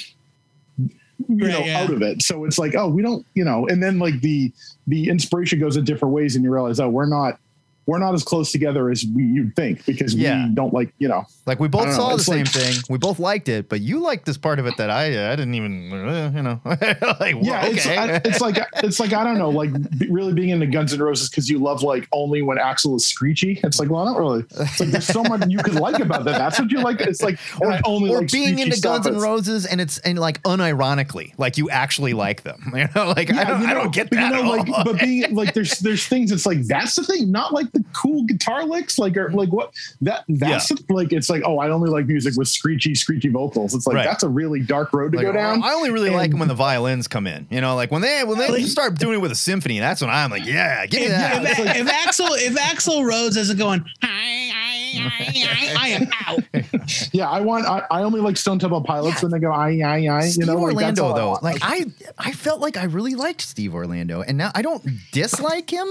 you Right, know yeah. out of it. So it's like oh we don't you know and then like the the inspiration goes in different ways and you realize oh we're not we're not as close together as we, you'd think because Yeah. we don't like you know like we both don't know, saw the same like- thing. We both liked it, but you liked this part of it that I I didn't even uh, you know. *laughs* like yeah well, it's. I- it's like it's like i don't know like really being into guns N' roses because you love like only when axel is screechy it's like well i don't really it's like there's so much you could like about that that's what you like it's like I only or like being into. Guns N' Roses and it's and like unironically, like you actually like them. *laughs* You know, like I, don't, you I don't get that. You know, like, all. but being like, there's there's things. It's like that's the thing, not like the cool guitar licks, like or like what that that's like. It's like, oh, I only like music with screechy, screechy vocals. It's like Right. that's a really dark road to Like, go down. I only really like And- them when the violins come in. You know, like when they when they Like- start doing it with a symphony, that's when I'm like, yeah, give me If, that. if, if Axl if Axl Rose isn't going, I, I, I, I, I am out. *laughs* Yeah, I want. I, I only like Stone Temple Pilots when they go I I I. You Steve know, like, Orlando all though, want. like I I felt like I really liked Steve Orlando, and now I don't dislike him,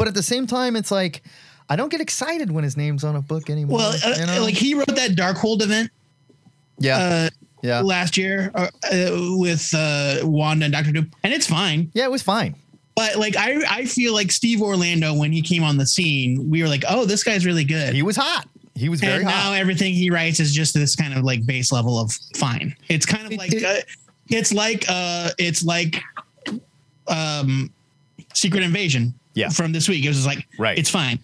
but at the same time, it's like I don't get excited when his name's on a book anymore. Well, uh, you know? like he wrote that Darkhold event yeah, uh, yeah, last year uh, uh, with uh, Wanda and Doctor Doom, and it's fine. yeah. It was fine. But like I, I feel like Steve Orlando when he came on the scene, we were like, oh, this guy's really good. He was hot. He was very and now everything he writes is just this kind of like base level of fine. It's kind of like it- uh, it's like uh it's like um Secret Invasion. Yeah. From this week, it was just like Right. It's fine.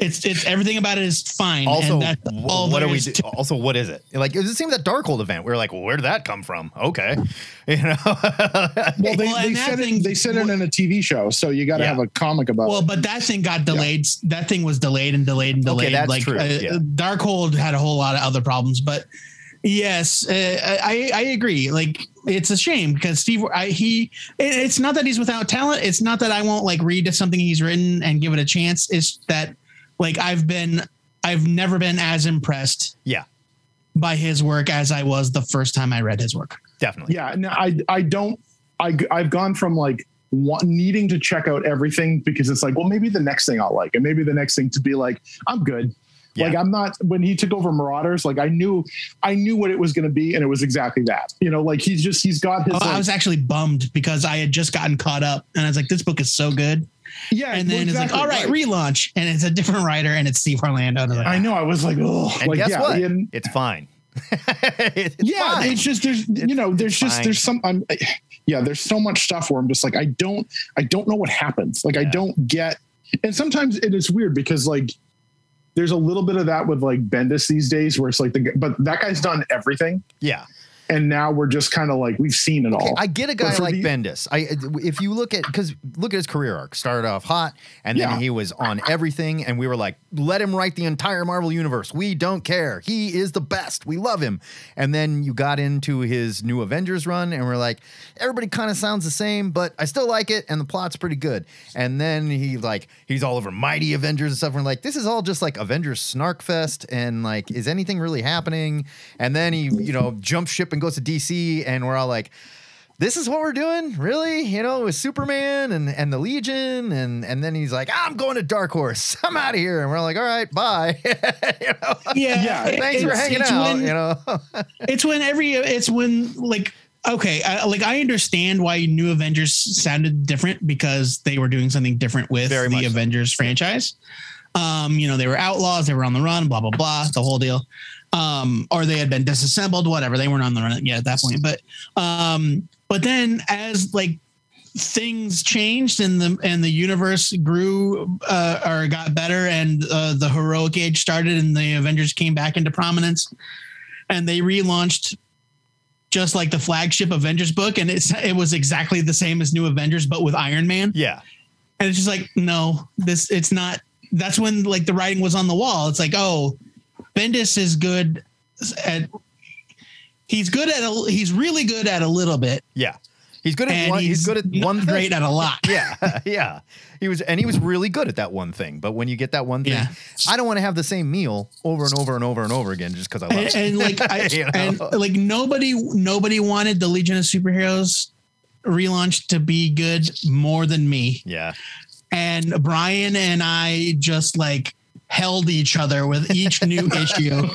It's it's everything about it is fine. Also, and that's wh- all what are we? is Do- also, what is it? Like it was the same with that Darkhold event. We were like, well, where did that come from? Okay, *laughs* you know. well, they, Well, they and that said thing- it. They said it in a TV show, so you got to Yeah. have a comic about it. Well, it. but that thing got delayed. That thing was delayed and delayed and delayed. Okay, delayed. that's like true, uh, yeah. Darkhold had a whole lot of other problems, but yes, uh, I I agree. Like it's a shame because Steve, I, he, it's not that he's without talent. It's not that I won't like read something he's written and give it a chance. It's that like I've been, I've never been as impressed yeah, by his work as I was the first time I read his work. definitely. yeah no, i i don't i i've gone from like want, needing to check out everything because it's like well maybe the next thing i'll like and maybe the next thing to be like i'm good Like I'm not when he took over Marauders, like I knew I knew what it was going to be and it was exactly that. You know, like he's just he's got his Oh, I was actually bummed because I had just gotten caught up and I was like, this book is so good. yeah, And then well, it's like, exactly, all right, relaunch. And it's a different writer and it's Steve Orlando. And I like, I know I was like, oh, And like guess yeah, what? and- it's fine. *laughs* it's yeah fine. it's just there's you know there's it's just fine. there's some i'm *sighs* yeah there's so much stuff where i'm just like i don't i don't know what happens like i don't get and sometimes it is weird because like there's a little bit of that with like bendis these days where it's like the but that guy's done everything yeah. and now we're just kind of like we've seen it all I get a guy like the- Bendis. I if you look at because look at his career arc. Started off hot, and then Yeah. he was on everything, and we were like, let him write the entire Marvel universe. We don't care. He is the best. We love him. And then you got into his new Avengers run, and we're like, everybody kind of sounds the same, but I still like it, and the plot's pretty good. And then he like he's all over Mighty Avengers and stuff. And we're like, this is all just like Avengers snark fest, and like, is anything really happening? And then he you know jumps ship and goes to DC, and we're all like this is what we're doing? Really? You know with superman and and the legion? And and then he's like i'm going to dark horse. *laughs* I'm out of here. And we're like all right bye. *laughs* You know? Yeah, Yeah, it- thanks for it's- hanging out when- you know? *laughs* it's when every it's when like okay I, like i understand why new avengers sounded different because they were doing something different with Very much the so. avengers franchise. Um you know they were outlaws they were on the run blah blah blah the whole deal. Um or they had been disassembled whatever they weren't on the run yet at that point. But um but then as like things changed and the and the universe grew uh, or got better and uh, the heroic age started and the avengers came back into prominence and they relaunched just like the flagship avengers book and it's it was exactly the same as new avengers but with iron man. Yeah. And it's just like no this it's not that's when like the writing was on the wall. It's like oh bendis is good at he's good at a, he's really good at a little bit yeah he's good at one he's, he's, good at one thing. great at a lot *laughs* yeah *laughs* yeah he was and he was really good at that one thing but when you get that one thing Yeah. i don't want to have the same meal over and over and over and over again just because i love and, it and like I, *laughs* You know? and like nobody nobody wanted the Legion of Superheroes relaunch to be good more than me. yeah And Brian and I just like held each other with each new *laughs* issue.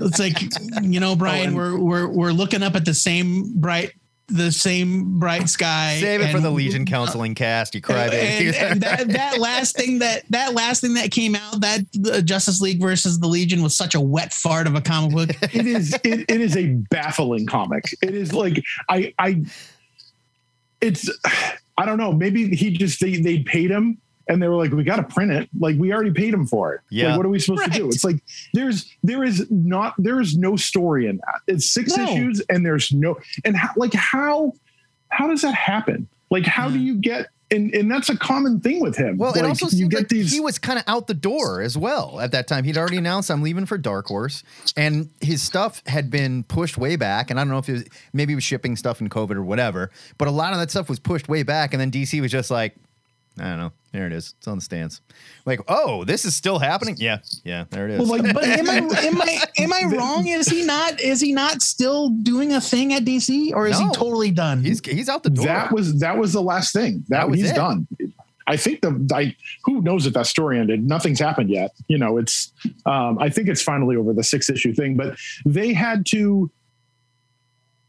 It's like, you know, Brian, oh, and- we're we're we're looking up at the same bright the same bright sky. save it for the legion counseling cast you cry and, and that, that last thing that that last thing that came out that the Justice League versus the Legion was such a wet fart of a comic book. *laughs* it is it, it is a baffling comic it is like i i it's i don't know maybe he just they they paid him and they were like we got to print it like we already paid him for it Yeah. like what are we supposed to do it's like there's there is not there is no story in that it's six No. issues and there's no and how, like how how does that happen like how do hmm. you get and and that's a common thing with him Well, like, it also you seems get like these he was kind of out the door as well at that time. He'd already announced I'm leaving for Dark Horse, and his stuff had been pushed way back. And I don't know if it was maybe he was shipping stuff in COVID or whatever, but a lot of that stuff was pushed way back. And then DC was just like, I don't know, there it is, it's on the stands. Like, oh, this is still happening. Yeah, yeah, there it is. well, like But am I *laughs* am I am I wrong? Is he not is he not still doing a thing at DC or is No. he totally done? he's he's out the door. That was that was the last thing. That, That was he's it. done. I think the I who knows if that story ended. Nothing's happened yet. You know, it's um I think it's finally over the six issue thing, but they had to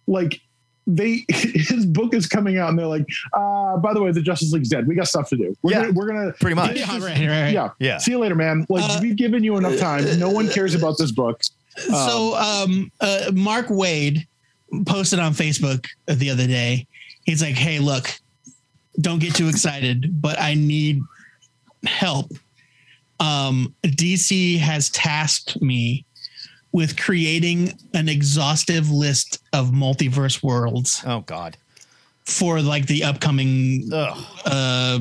like they *laughs* his book is coming out and they're like, uh, by the way, the Justice League's dead. We got stuff to do. We're Yeah. gonna we're gonna pretty much. yeah, right, right, right. yeah. Yeah. See you later, man. Like Uh, we've given you enough time. No one cares about this book. *laughs* So um uh Mark Waid posted on Facebook the other day. He's like, "Hey, look, don't get too excited, but I need help. Um DC has tasked me with creating an exhaustive list of multiverse worlds oh God. for like the upcoming Ugh. uh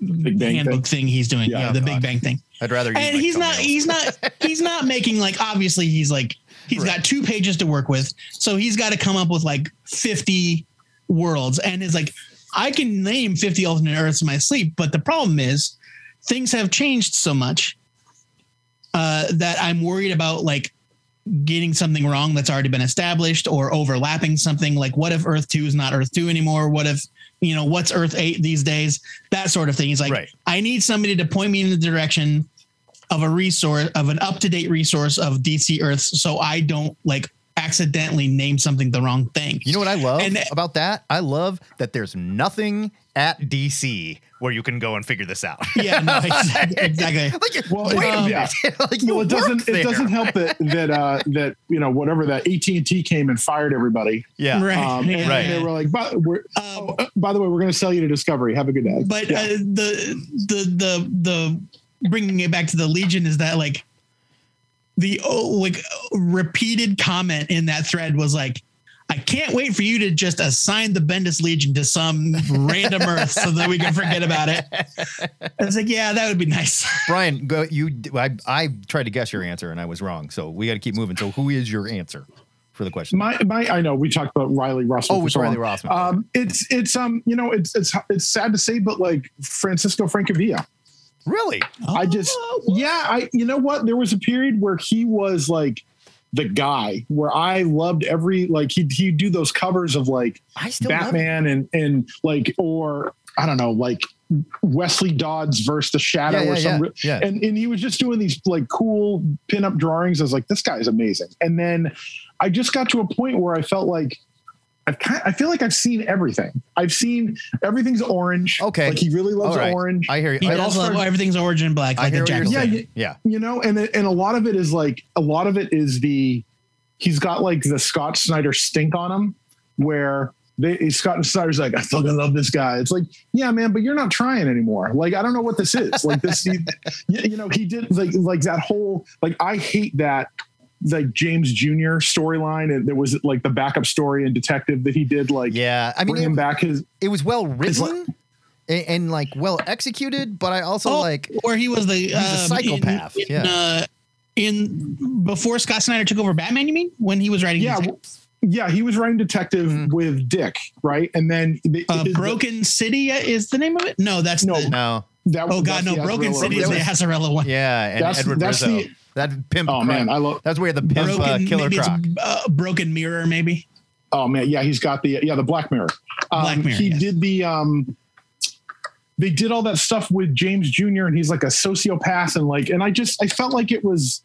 Big Bang handbook thing. he's doing. Yeah, Yeah, the God. Big Bang thing. I'd rather. use and my he's not thumbnails. he's not he's not making like obviously he's like he's got two pages to work with so he's got to come up with like 50 worlds and it's like i can name 50 alternate earths in my sleep but the problem is things have changed so much uh, that i'm worried about like getting something wrong that's already been established or overlapping something like what if earth 2 is not earth 2 anymore what if you know what's earth 8 these days that sort of thing he's like Right. i need somebody to point me in the direction of a resource of an up to date resource of DC Earths, so I don't like accidentally name something the wrong thing. You know what I love And- about that? I love that there's nothing at DC where you can go and figure this out. Yeah, *laughs* no, exactly. exactly. like, Well, wait it- a yeah. minute. *laughs* like, well, it doesn't. work It doesn't help that that uh, that you know whatever that AT and T came and fired everybody. Yeah. Right. Um, and Right. They were like, "But we're, Um, oh, uh, by the way, we're going to sell you to Discovery. Have a good day." but Yeah. uh, the the the the bringing it back to the Legion is that like the oh, like repeated comment in that thread was like. I can't wait for you to just assign the Bendis Legion to some random *laughs* Earth so that we can forget about it. I was like, yeah, that would be nice. *laughs* Brian, go you I I tried to guess your answer and I was wrong. So we got to keep moving. So who is your answer for the question? my my I know we talked about Riley Russell. Oh, for it's so Riley long. Rossmo. Um, it's it's um you know it's it's it's sad to say, but like Francisco Francavilla. really? I just yeah I you know what there was a period where he was like the guy where I loved every like he'd he'd do those covers of like. Batman and and like or I don't know like Wesley Dodds versus the Shadow Yeah, yeah, or something. yeah, yeah. and and he was just doing these like cool pinup drawings. I was like, this guy is amazing. And then I just got to a point where I felt like I've kind I feel like I've seen everything. I've seen everything's orange. Okay. like he really loves All right. orange. I hear you. He I, does also love started- everything's origin black, I like hear a what you're jackal. Yeah. Yeah. you know and and a lot of it is like a lot of it is the he's got like the scott snyder stink on him where they scott snyder's like i fucking love this guy it's like yeah man but you're not trying anymore like i don't know what this is like this he, *laughs* you you know he did like like that whole like i hate that like james junior storyline and there was like the backup story and detective that he did like Yeah. I mean, bring him it, back his it was well It's written and, and like well executed, but I also Oh, like or he was the a um, psychopath, In, in, yeah. uh, in before Scott Snyder took over Batman, you mean when he was writing? yeah yeah he was writing detective Mhm. with dick right and then the, uh, his- Broken City is the name of it. No, that's No. the, no. that, Oh God, no! Broken Azrael City is the Azzarello one. Yeah, and That's- Edward that's Risso. the- that pimp. Oh man. I love. That's where the pimp uh, Broken, killer maybe croc. it's uh, Broken Mirror, maybe. Oh man, yeah, he's got the yeah the Black Mirror. Um, Black Mirror, He yes. did the um. They did all that stuff with James Jr. and he's like a sociopath and like and I just I felt like it was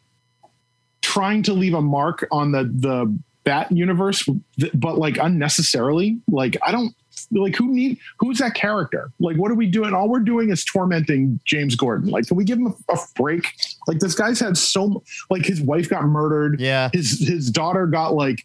trying to leave a mark on the the Bat universe, but like unnecessarily. Like I don't like who need who's that character? Like what are we doing? All we're doing is tormenting James Gordon. Like can we give him a, a break? Like this guy's had so like his wife got murdered Yeah. his his daughter got like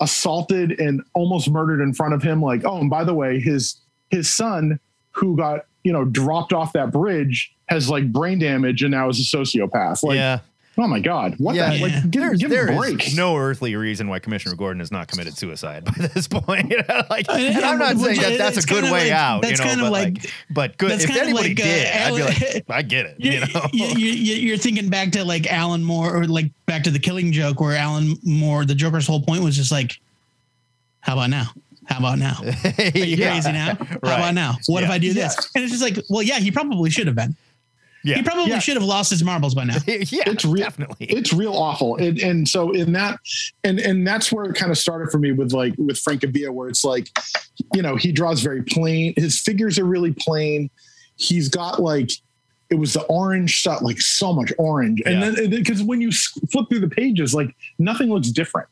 assaulted and almost murdered in front of him like oh and by the way his his son who got you know dropped off that bridge has like brain damage and now is a sociopath like yeah. Oh my god what Yeah. the Yeah. like give, There's, give there a break no earthly reason why Commissioner Gordon has not committed suicide by *laughs* this point. like, Uh, and I'm not saying that that's a good way like- out. You that's know, kind of but like- like, but good. If anybody like, uh, did, I'd be like, *laughs* I get it. You, You know. *laughs* you, you, you're thinking back to like Alan Moore, or like back to the Killing Joke, where Alan Moore, the Joker's whole point was just like, "How about now? How about now? Are you yeah. crazy now? How Right. about now? What if I do Yeah. this?" And it's just like, well, yeah, he probably should have been. Yeah. He probably Yeah. should have lost his marbles by now. *laughs* yeah, It's real- definitely. it's real awful and, and so in that and and that's where it kind of started for me with like with Francavilla, where it's like you know he draws very plain his figures are really plain he's got like it was the orange stuff like so much orange and Yeah. then because when you flip through the pages like nothing looks different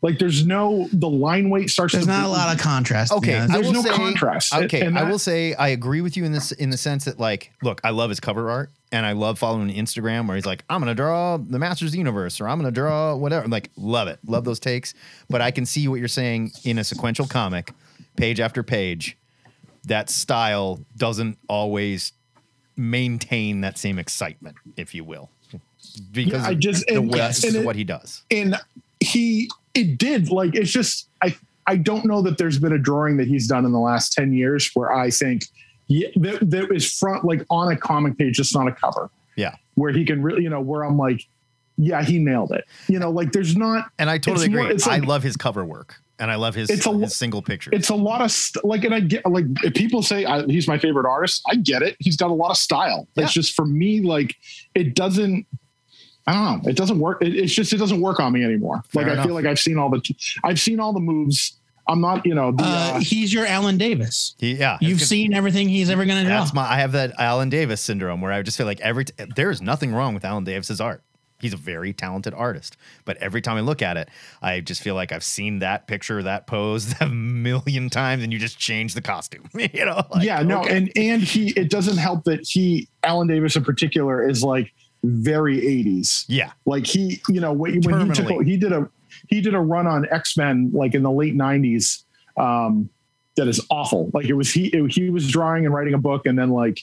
like there's no the line weight starts There's to not a lot of contrast. Okay, yeah. I there's no say- contrast Okay, And I that- will say I agree with you in this in the sense that like, look, I love his cover art and I love following Instagram where he's like, I'm gonna draw the Masters of the Universe or I'm gonna draw whatever. Like, love it, love those takes. But I can see what you're saying in a sequential comic, page after page. That style doesn't always maintain that same excitement, if you will, because I of just- the and- way, and is it- what he does. and he it did like it's just i i don't know that there's been a drawing that he's done in the last 10 years where i think yeah, that, that is front like on a comic page just not a cover Yeah. where he can really you know where i'm like yeah he nailed it you know like there's not And I totally It's more- agree. like- I love his cover work and I love his, It's a his single pictures. it's a lot of st- like and i get like if people say I, he's my favorite artist i get it he's got a lot of style it's just for me like it doesn't I don't know. It doesn't work. It, it's just it doesn't work on me anymore. Fair like I feel like I've seen all the I've seen all the moves. I'm not, you know, the, Uh, uh, he's your Alan Davis. He, yeah, You've seen everything he's ever going to do. That's my. I have that Alan Davis syndrome where I just feel like every t- there is nothing wrong with Alan Davis's art. He's a very talented artist, but every time I look at it, I just feel like I've seen that picture, that pose *laughs* a million times, and you just change the costume. *laughs* you know? Like, yeah, no, okay. and and he it doesn't help that he Alan Davis in particular is like very 80s. yeah, Like he, you know, when, when he took Terminally. he did a he did a run on X Men like in the late 90s. Um, that is awful. Like it was he it, he was drawing and writing a book, and then like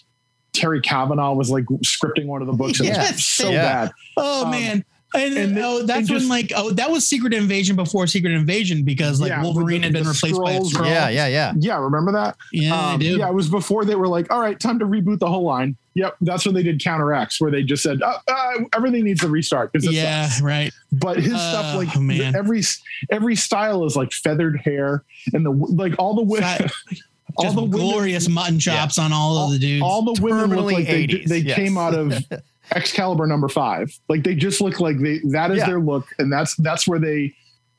Terry Kavanagh was like scripting one of the books. It was so Yeah. bad. Oh Um, man. And, and the- oh, that's and when like oh that was Secret Invasion before Secret Invasion because like Yeah, Wolverine the- had been the replaced by a Skrulls. Skrull. yeah, yeah, yeah. Yeah, remember that? Yeah, I Um, do. Yeah, it was before they were like, all right, time to reboot the whole line. Yep, that's when they did Counter X, where they just said uh, uh, everything needs to restart. Yeah, sucks. right. but his Oh, stuff like man. every every style is like feathered hair and the like all the women That- *laughs* all Just the women glorious mutton chops on all, of the dudes. all the women look Terminally like they, they yes. came out of *laughs* Excalibur number five. Like they just look like they that is Yeah. their look, and that's that's where they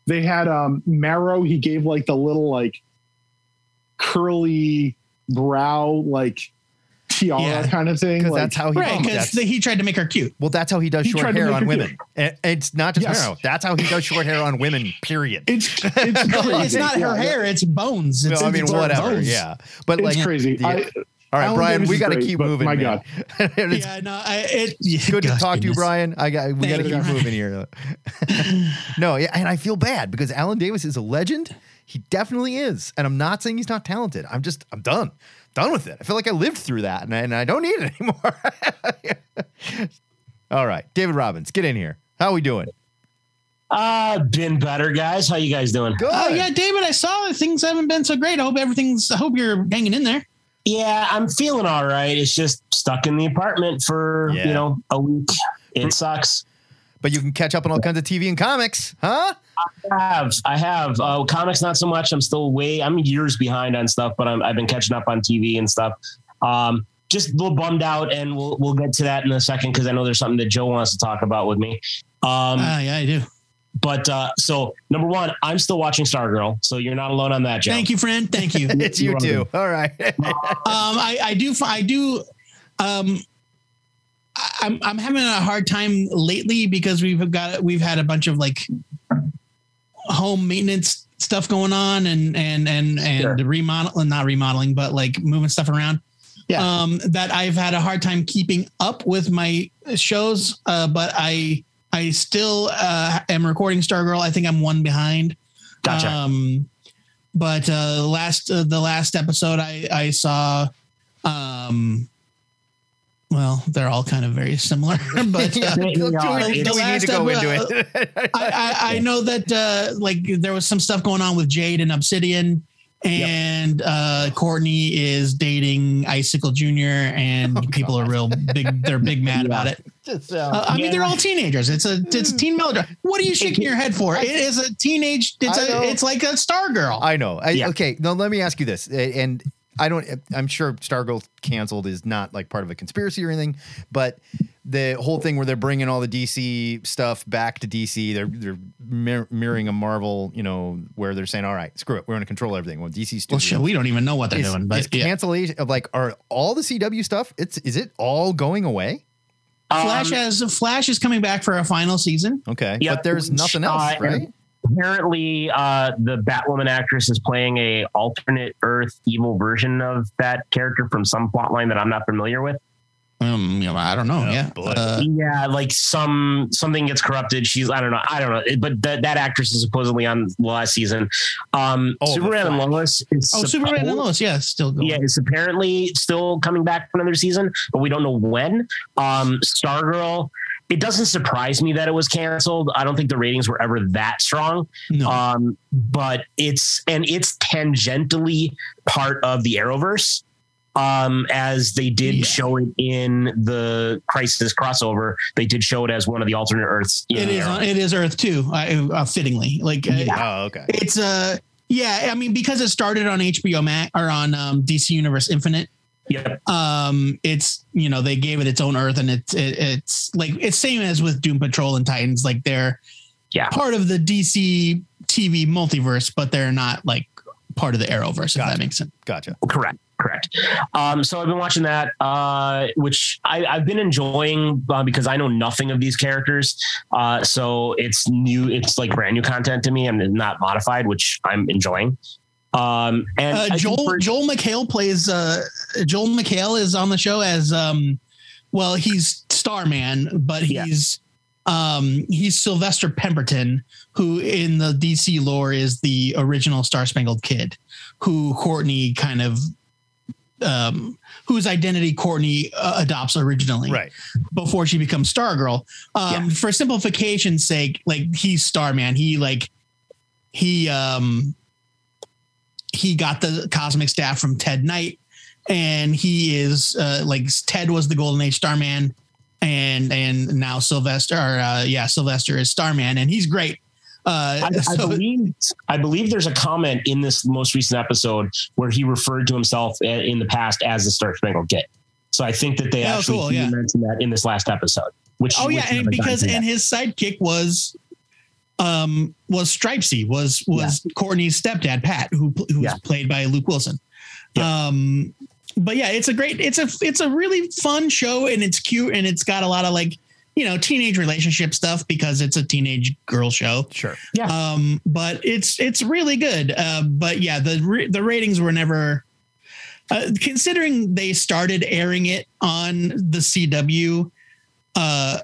they had um Marrow. He gave like the little like curly brow like tiara Yeah. kind of thing. Like, that's how he. right, because that's- he tried to make her cute. well, that's how he does He short hair on women. And It's not just Yes. Marrow. That's how he does short hair on women. Period. it's it's Well, *laughs* crazy. it's not her Yeah, hair; it's bones. It's, No, I mean, it's whatever. bones. Yeah, but It's like, crazy. yeah. I, all right, Alan Brian, Davis we got to keep but moving. my man. *laughs* it's Yeah, no, I, it, *laughs* yeah, good to God, talk to you. Brian. I got we got to keep moving here. *laughs* no, yeah, and I feel bad because Alan Davis is a legend. He definitely is, and I'm not saying he's not talented. I'm just I'm done, done with it. I feel like I lived through that, and I, and I don't need it anymore. All right, David Robbins, get in here. How we doing? Uh, been better, guys. How you guys doing? Good. Oh yeah, David, I saw things haven't been so great. I hope everything's. I hope you're hanging in there. Yeah, I'm feeling all right. It's just stuck in the apartment for Yeah. you know a week. It sucks. But you can catch up on all kinds of TV and comics, huh? I have I have uh, comics not so much. I'm still way I'm years behind on stuff, but I'm, I've been catching up on TV and stuff. Um, just a little bummed out, and we'll we'll get to that in a second because I know there's something that Joe wants to talk about with me. Um, Ah, yeah, I do. But uh, so number one, I'm still watching Stargirl, so you're not alone on that, Joe. Thank you, friend. Thank you. *laughs* It's you You're too. All right. *laughs* um, I, I do. I do. Um, I- I'm I'm having a hard time lately because we've got we've had a bunch of like home maintenance stuff going on and and and and Sure. remodeling, not remodeling, but like moving stuff around. Yeah. Um, that I've had a hard time keeping up with my shows, uh, but I I still uh, am recording Stargirl. I think I'm one behind. Gotcha. Um, but uh, last uh, the last episode I I saw, um, well, they're all kind of very similar, *laughs* but uh, They- they Do we, are. do we The need last to go into it? I, I I know that uh, like there was some stuff going on with Jade and Obsidian. And uh, Courtney is dating Icicle Jr. and Oh, people are real big. They're big mad *laughs* about it. Uh, I mean, they're all teenagers. It's a it's a teen melodrama. What are you shaking your head for? It is a teenage. It's I know. a it's like a star girl. I know. I, Yeah. Okay, now let me ask you this, and I don't. I'm sure Stargirl canceled is not like part of a conspiracy or anything, but the whole thing where they're bringing all the DC stuff back to DC, they're they're mir- mirroring a Marvel, you know, where they're saying, "All right, screw it, we're going to control everything." Well, DC well, Studios. shit, we don't even know what they're is, doing. But is yeah. cancellation of like are all the CW stuff? It's is it all going away? Flash Um, has Flash is coming back for a final season. Okay, Yeah, but there's which, nothing else, uh, right? Apparently uh, the Batwoman actress is playing a alternate Earth evil version of that character from some plotline that I'm not familiar with. Um, you know, I don't know. Oh, yeah. Uh, yeah, like some something gets corrupted. She's I don't know. I don't know. But that that actress is supposedly on the last season. Um, Oh, Superman and Lois is oh, Superman and Lois. Yeah, still going. Yeah, it's apparently still coming back for another season, but we don't know when. Um, Stargirl. It doesn't surprise me that it was canceled. I don't think the ratings were ever that strong. No. Um, but it's and it's tangentially part of the Arrowverse. Um, as they did Yeah. show it in the Crisis crossover, they did show it as one of the alternate Earths. it is. Arrow. It is Earth too. I, uh, fittingly, like uh, Oh, okay. it's uh yeah. I mean, because it started on HBO Max or on um, DC Universe Infinite. Yep. um it's you know they gave it its own earth and it's it, it's like it's same as with doom patrol and titans like they're Yeah. part of the dc tv multiverse but they're not like part of the Arrowverse. If that makes sense. Gotcha. Correct. Correct. Um, so I've been watching that, uh, which I, I've been enjoying uh, because I know nothing of these characters. Uh, so it's new. It's like brand new content to me and not modified, which I'm enjoying. Um, and Uh, Joel for- Joel McHale plays uh, Joel McHale is on the show as um, well he's Starman, but Yeah. he's um, he's Sylvester Pemberton, who in the DC lore is the original Star Spangled Kid, who Courtney kind of um, whose identity Courtney uh, adopts originally Right. before she becomes Stargirl. Um, Yeah. For simplification's sake, like he's Starman. He like he um he got the cosmic staff from Ted Knight, and he is uh, like Ted was the Golden Age Starman, and and now Sylvester, or, uh, yeah, Sylvester is Starman, and he's great. Uh, I, I believe I believe there's a comment in this most recent episode where he referred to himself in the past as the Star Spangled Kid. So I think that they Oh, actually cool, yeah. mentioned that in this last episode. Which oh yeah, and because and his sidekick was um was Stripesy was was Courtney's stepdad Pat who who was Yeah. played by Luke Wilson. Yeah. Um but yeah, it's a great it's a it's a really fun show and it's cute and it's got a lot of like you know teenage relationship stuff because it's a teenage girl show. Sure. Um but it's it's really good. Uh but yeah, the the ratings were never uh, considering they started airing it on the CW uh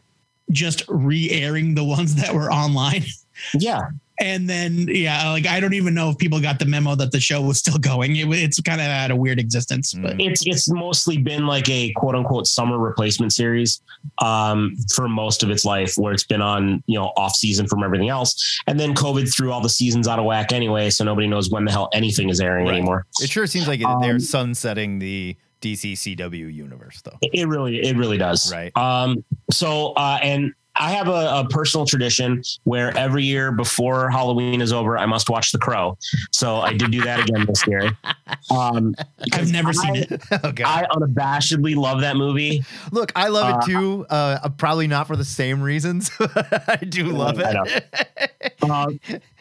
just re-airing the ones that were online *laughs* yeah, and then yeah like i don't even know if people got the memo that the show was still *laughs* going it, it's kind of had a weird existence but it's it's mostly been like a quote unquote summer replacement series um, for most of its life, where it's been on you know off season from everything else, and then COVID threw all the seasons out of whack anyway, so nobody knows when the hell anything is airing Right. anymore. It sure seems like it, they're Um, sunsetting the DC CW universe, though. It it really, it really does. Right. Um, so, uh, and I have a, a personal tradition where every year before Halloween is over, I must watch The Crow. So I did do that again this year. *laughs* Um, i've never I- seen it *laughs* Oh, I unabashedly love that movie. Look, I love Uh, it too. Uh, probably not for the same reasons. *laughs* I do love I it. Uh,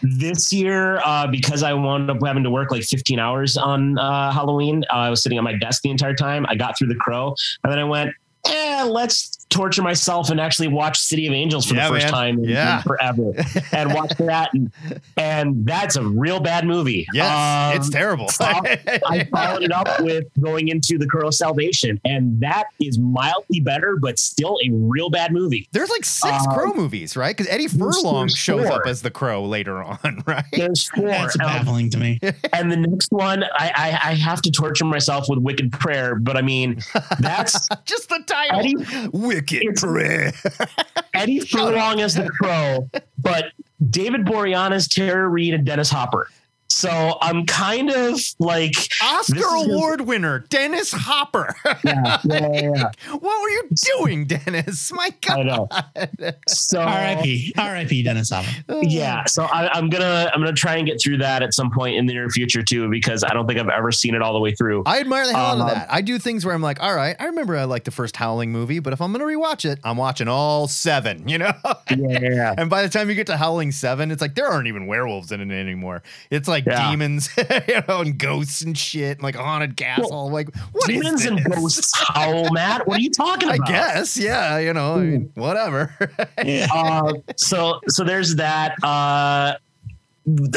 this year, uh, because I wound up having to work like 15 hours on uh, Halloween, uh, I was sitting at my desk the entire time. I got through The Crow, and then I went, eh, let's torture myself and actually watch City of Angels for Yeah, the first man. time in, Yeah. in forever *laughs* and watch that. And, and that's a real bad movie. yes, it's Um, terrible. I followed it up with going into The Crow Salvation, and that is mildly better, but still a real bad movie. There's like six Uh, Crow movies, right? Because Eddie Furlong shows four. up as the Crow later on, *laughs* right? There's four. that's Um, baffling to me *laughs* and the next one I, I I have to torture myself with wicked prayer but i mean that's Just the title. Eddie- It's- Prayer. *laughs* eddie furlong as the *laughs* crow but david boreanaz tara reid and dennis hopper so i'm kind of like Oscar This is- Award winner Dennis Hopper. *laughs* yeah, yeah, yeah, yeah. what were you doing, Dennis? My God! i God. know so rip rip dennis Hopper. yeah so I, i'm gonna i'm gonna try and get through that at some point in the near future too because i don't think i've ever seen it all the way through I admire the hell out of Um, that. I do things where I'm like, all right, I remember I liked the first Howling movie, but if I'm going to rewatch it, I'm watching all seven, *laughs* you know? yeah, yeah, yeah. and by the time you get to Howling 7, it's like there aren't even werewolves in it anymore. It's like Yeah. demons, *laughs* you know, and ghosts and shit, and like a haunted castle. like, what is demons and ghosts howl *laughs* matt what are you talking about? I guess, yeah, you know, I mean, whatever. *laughs* uh, so so there's that. Uh,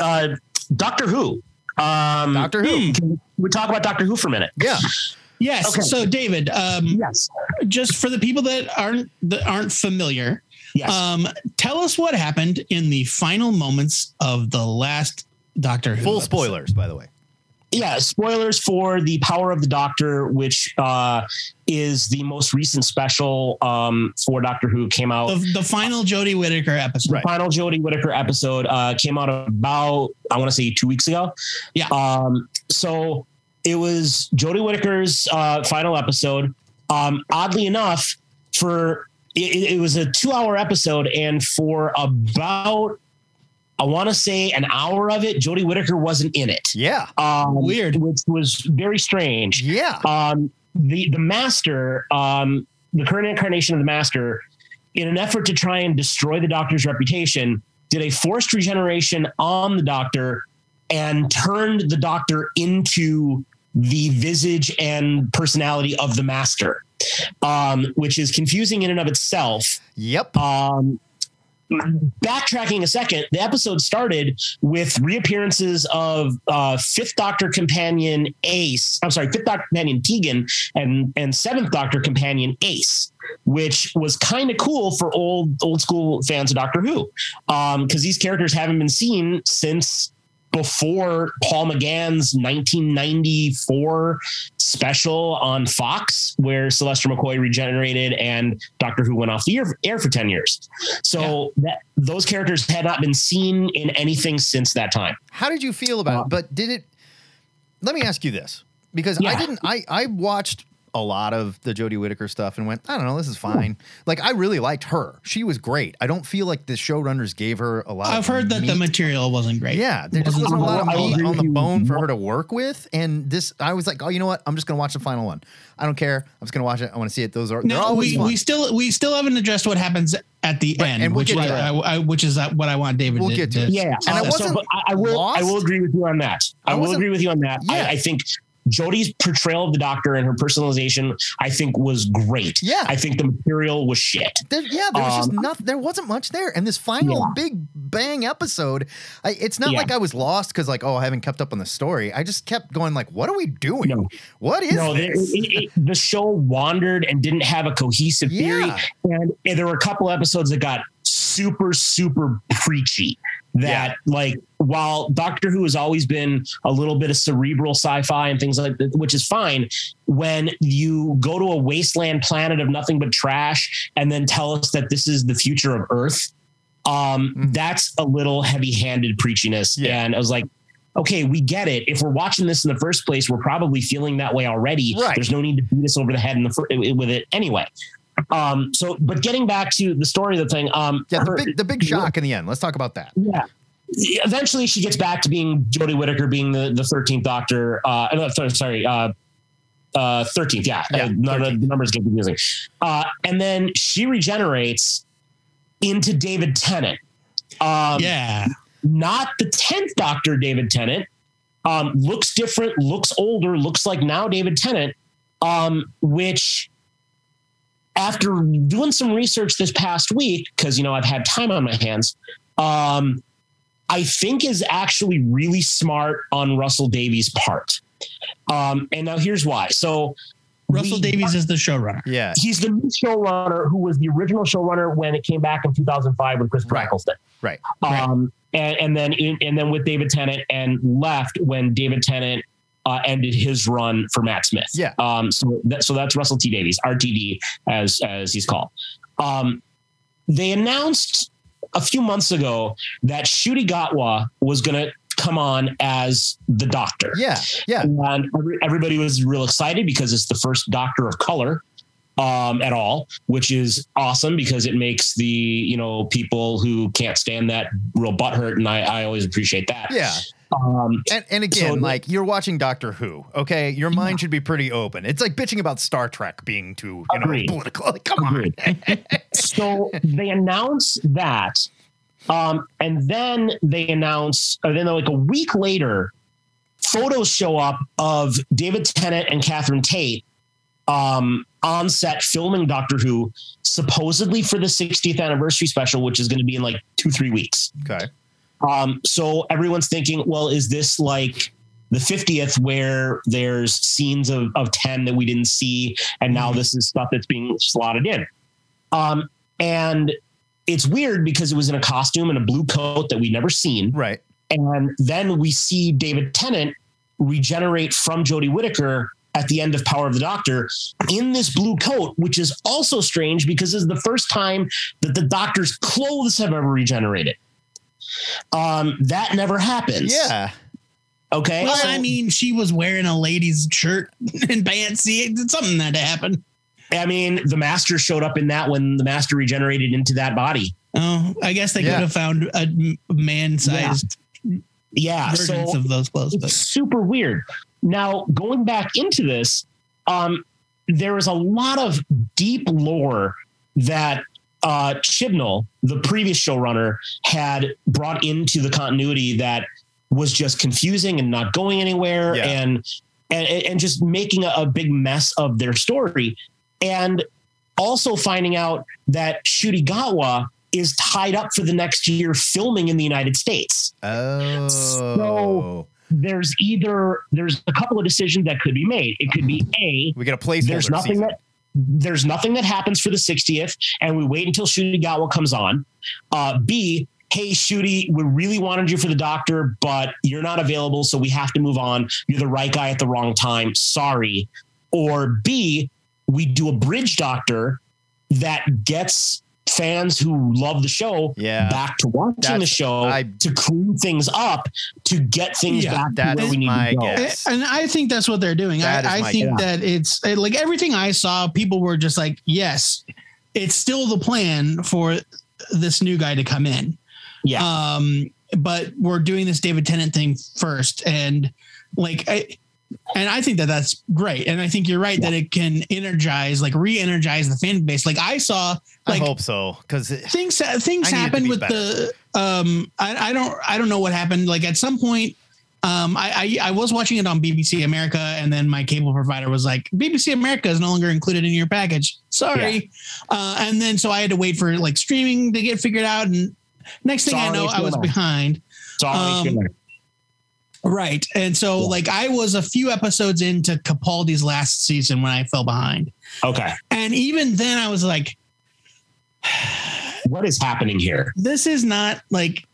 uh, Doctor Who. Um, Doctor Who. Can we talk about Doctor Who for a minute? yeah. yes Okay. so david um Yes. just for the people that aren't that aren't familiar Yes. um tell us what happened in the final moments of the last doctor who Full episode. spoilers, by the way. yeah. Spoilers for the Power of the Doctor, which uh, is the most recent special um, for Doctor Who. Came out. the, the final Jodie Whittaker episode. The final Jodie Whittaker episode uh, came out about I want to say two weeks ago. Yeah. Um, so it was Jodie Whittaker's uh, final episode. Um, oddly enough, for it, it was a two-hour episode, and for about I want to say an hour of it, Jodie Whittaker wasn't in it. Yeah. Um, Weird. which was very strange Yeah. um, the the master, um, the current incarnation of the master, in an effort to try and destroy the doctor's reputation, did a forced regeneration on the doctor and turned the Doctor into the visage and personality of the Master, um, which is confusing in and of itself. Yep. Um, backtracking a second, the episode started with reappearances of uh, Fifth Doctor companion Ace. I'm sorry, Fifth Doctor companion Tegan and and Seventh Doctor companion Ace, which was kind of cool for old old school fans of Doctor Who, because these characters haven't been seen since before Paul McGann's 1994 special on Fox, where Sylvester McCoy regenerated and Doctor Who went off the air, air for 10 years. So that those characters had not been seen in anything since that time. How did you feel about Uh, it? But did it? Let me ask you this because I didn't. I I watched a lot of the Jodie Whittaker stuff and went, I don't know, this is fine. Like I really liked her. She was great. I don't feel like the showrunners gave her a lot. I've of heard that the material wasn't great. Yeah, there just wasn't a lot of I meat on the you. bone for her to work with. And this, I was like, oh, you know what? I'm just gonna watch the final one. I don't care. I'm just gonna watch it. I want to see it. Those are No, we, fun. we still we still haven't addressed what happens at the Right, end, and we'll which get is. I, I, which is what I want David. We'll to, get to to. Yeah, And I uh, wasn't but I, I will. I will agree with you on that. I I, will agree with you on that. Yeah. I, I think Jodie's portrayal of the Doctor and her personalization, I think, was great. Yeah. I think the material was shit. There, yeah, there was just Um, nothing. There wasn't much there, and this final Yeah. big bang episode, I, it's not Yeah. like I was lost because like, oh, I haven't kept up on the story. I just kept going like, what are we doing? No. What is no, it, it, it, the show wandered and didn't have a cohesive theory, Yeah. and, and there were a couple episodes that got super, super preachy. That like while Doctor Who has always been a little bit of cerebral sci-fi and things like that, which is fine. When you go to a wasteland planet of nothing but trash and then tell us that this is the future of Earth, um, that's a little heavy-handed preachiness. Mm-hmm. Yeah. And I was like, okay, we get it. If we're watching this in the first place, we're probably feeling that way already. Right. There's no need to beat us over the head in the fir- with it anyway. Um, so, but getting back to the story of the thing, um, yeah, the big, the big shock in the end. Let's talk about that. yeah. Eventually, she gets back to being Jodie Whittaker, being the the thirteenth Doctor. Uh, no, sorry, uh, uh, thirteenth. Yeah, Yeah, uh, no, the numbers get confusing. Uh, and then she regenerates into David Tennant. Um, yeah, not the tenth Doctor, David Tennant. Um, looks different, looks older, looks like now David Tennant. Um, which, after doing some research this past week, because you know I've had time on my hands, um, I think is actually really smart on Russell Davies' part. Um, and now here's why. So Russell we- Davies is the showrunner. Yeah, He's the new showrunner who was the original showrunner when it came back in 2005 with Chris Right. Eccleston. right. Um, and, and then in, and then with David Tennant and left when David Tennant uh, ended his run for Matt Smith. Yeah. Um, so that, so that's Russell T Davies, RTD as as he's called. Um, they announced a few months ago that Ncuti Gatwa was going to come on as the Doctor. Yeah, yeah. And every, everybody was real excited because it's the first Doctor of color um, at all, which is awesome because it makes the you know people who can't stand that real butthurt, and I, I always appreciate that. Yeah. Um, And, and again, So- like you're watching Doctor Who, okay? Your mind should be pretty open. It's like bitching about Star Trek being too, you know, political. *laughs* Like, come on. So they announce that, um, and then they announce, and then like a week later, photos show up of David Tennant and Catherine Tate um, on set filming Doctor Who, supposedly for the 60th anniversary special, which is going to be in like two three weeks. Okay. Um, so everyone's thinking, well, is this like the 50th where there's scenes of, of 10 that we didn't see, and now this is stuff that's being slotted in? Um, and it's weird because it was in a costume and a blue coat that we'd never seen. Right. And then we see David Tennant regenerate from Jodie Whittaker at the end of Power of the Doctor in this blue coat, which is also strange because this is the first time that the Doctor's clothes have ever regenerated. Um, that never happens. Yeah. Okay. Well, so- I mean, she was wearing a lady's shirt *laughs* and pants. See, it's something that happened. I mean, the Master showed up in that when the Master regenerated into that body. Oh, I guess they Yeah. could have found a man-sized Yeah. versions So of those clothes. it's But super weird. Now, going back into this, um, there is a lot of deep lore that uh, Chibnall, the previous showrunner, had brought into the continuity that was just confusing and not going anywhere Yeah. and, and and just making a, a big mess of their story and also finding out that Ncuti Gatwa is tied up for the next year filming in the United States Oh. So- there's either there's a couple of decisions that could be made it could be a we got a placeholder. there's nothing season. that there's nothing that happens for the 60th and we wait until Ncuti Gatwa comes on. Uh, B, hey Ncuti, we really wanted you for the doctor, but you're not available, so we have to move on. You're the right guy at the wrong time. Sorry. Or B, we do a bridge doctor that gets fans who love the show Yeah. back to watching the show I- to clean things up to get things Yeah, back to that's where we need my to go. guess. And I think that's what they're doing. That is I, I think guess. that it's like everything I saw, people were just like, yes, it's still the plan for this new guy to come in. Yeah. Um, but we're doing this David Tennant thing first. And like, I, and I think that that's great. And I think you're right that it can energize, like re-energize the fan base. Like I saw, like I hope so because things things I need it to happened with the um I, I don't I don't know what happened. Like at some point um I, I I was watching it on BBC America and then my cable provider was like BBC America is no longer included in your package. Sorry. Uh and then so I had to wait for like streaming to get figured out and next thing I know I was behind. Sorry, um, right and so Yeah. like I was a few episodes into Capaldi's last season when I fell behind okay. and even then I was like What is happening here? this is not like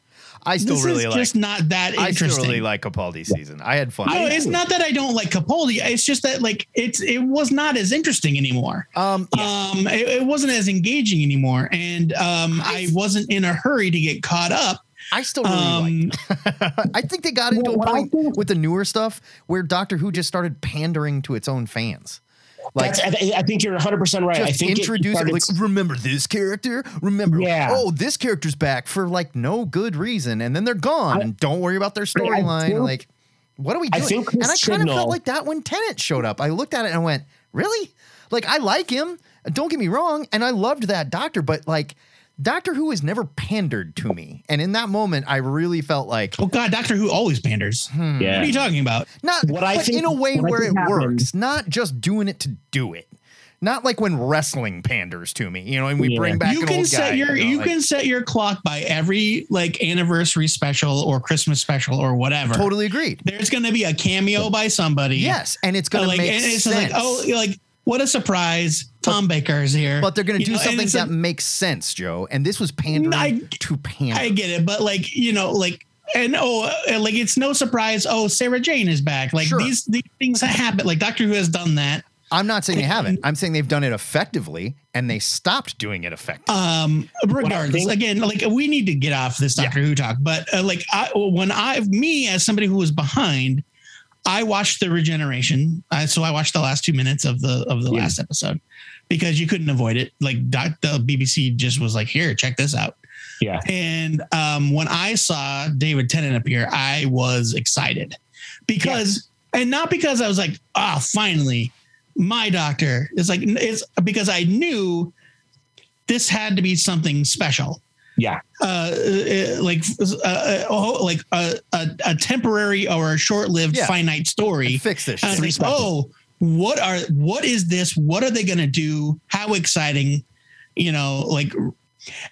I still this really is like. just not that I still interesting. really like Capaldi season. I had fun. no, it's not that I don't like Capaldi. It's just that like it's it was not as interesting anymore. um, Um, it, it wasn't as engaging anymore, and um, I wasn't in a hurry to get caught up. I still really Um, like. *laughs* I think they got into Well, a point think- with the newer stuff where Doctor Who just started pandering to its own fans. Like That's, I, th- I think you're 100 percent right. I just think it introduce like remember this character remember Yeah. oh this character's back for like no good reason and then they're gone I- and don't worry about their storyline like what are we I doing think and i kind of felt like that when Tennant showed up i looked at it and I went really like i like him don't get me wrong and i loved that doctor but like doctor who has never pandered to me and in that moment i really felt like Oh God, Doctor Who always panders. Hmm. What are you talking about? not What I think- in a way where it think happened- works not just doing it to do it not like when wrestling panders to me, you know, and we Yeah. bring back you an can old set guy, your know, you like- can set your clock by every like anniversary special or Christmas special or whatever. Totally agreed. There's going to be a cameo by somebody. Yes, and it's going to like make and it's sense. like oh like what a surprise Tom Baker is here. but they're going to You do know, something that like- makes sense, Joe. And this was pandering I- to pander. I get it, but like you know, like and oh, uh, like it's no surprise. Oh, Sarah Jane is back. Like Sure. these these things happen. Like Doctor Who has done that. I'm not saying they haven't. I'm saying they've done it effectively, and they stopped doing it effectively. Um, regardless, again, like we need to get off this Doctor Who talk. But uh, like I, when I, me as somebody who was behind, I watched the regeneration. I, so I watched the last two minutes of the of the Yeah. last episode because you couldn't avoid it. Like doc, the BBC just was like, here, check this out. Yeah. And um, when I saw David Tennant appear, I was excited because, and not because I was like, ah, finally, my doctor. It's like it's because I knew this had to be something special. Yeah. Uh, uh, like, uh, uh, oh, like a, a, a temporary or a short-lived Yeah. finite story. Fix this shit. was like, oh, what are what is this? What are they going to do? How exciting, you know? Like,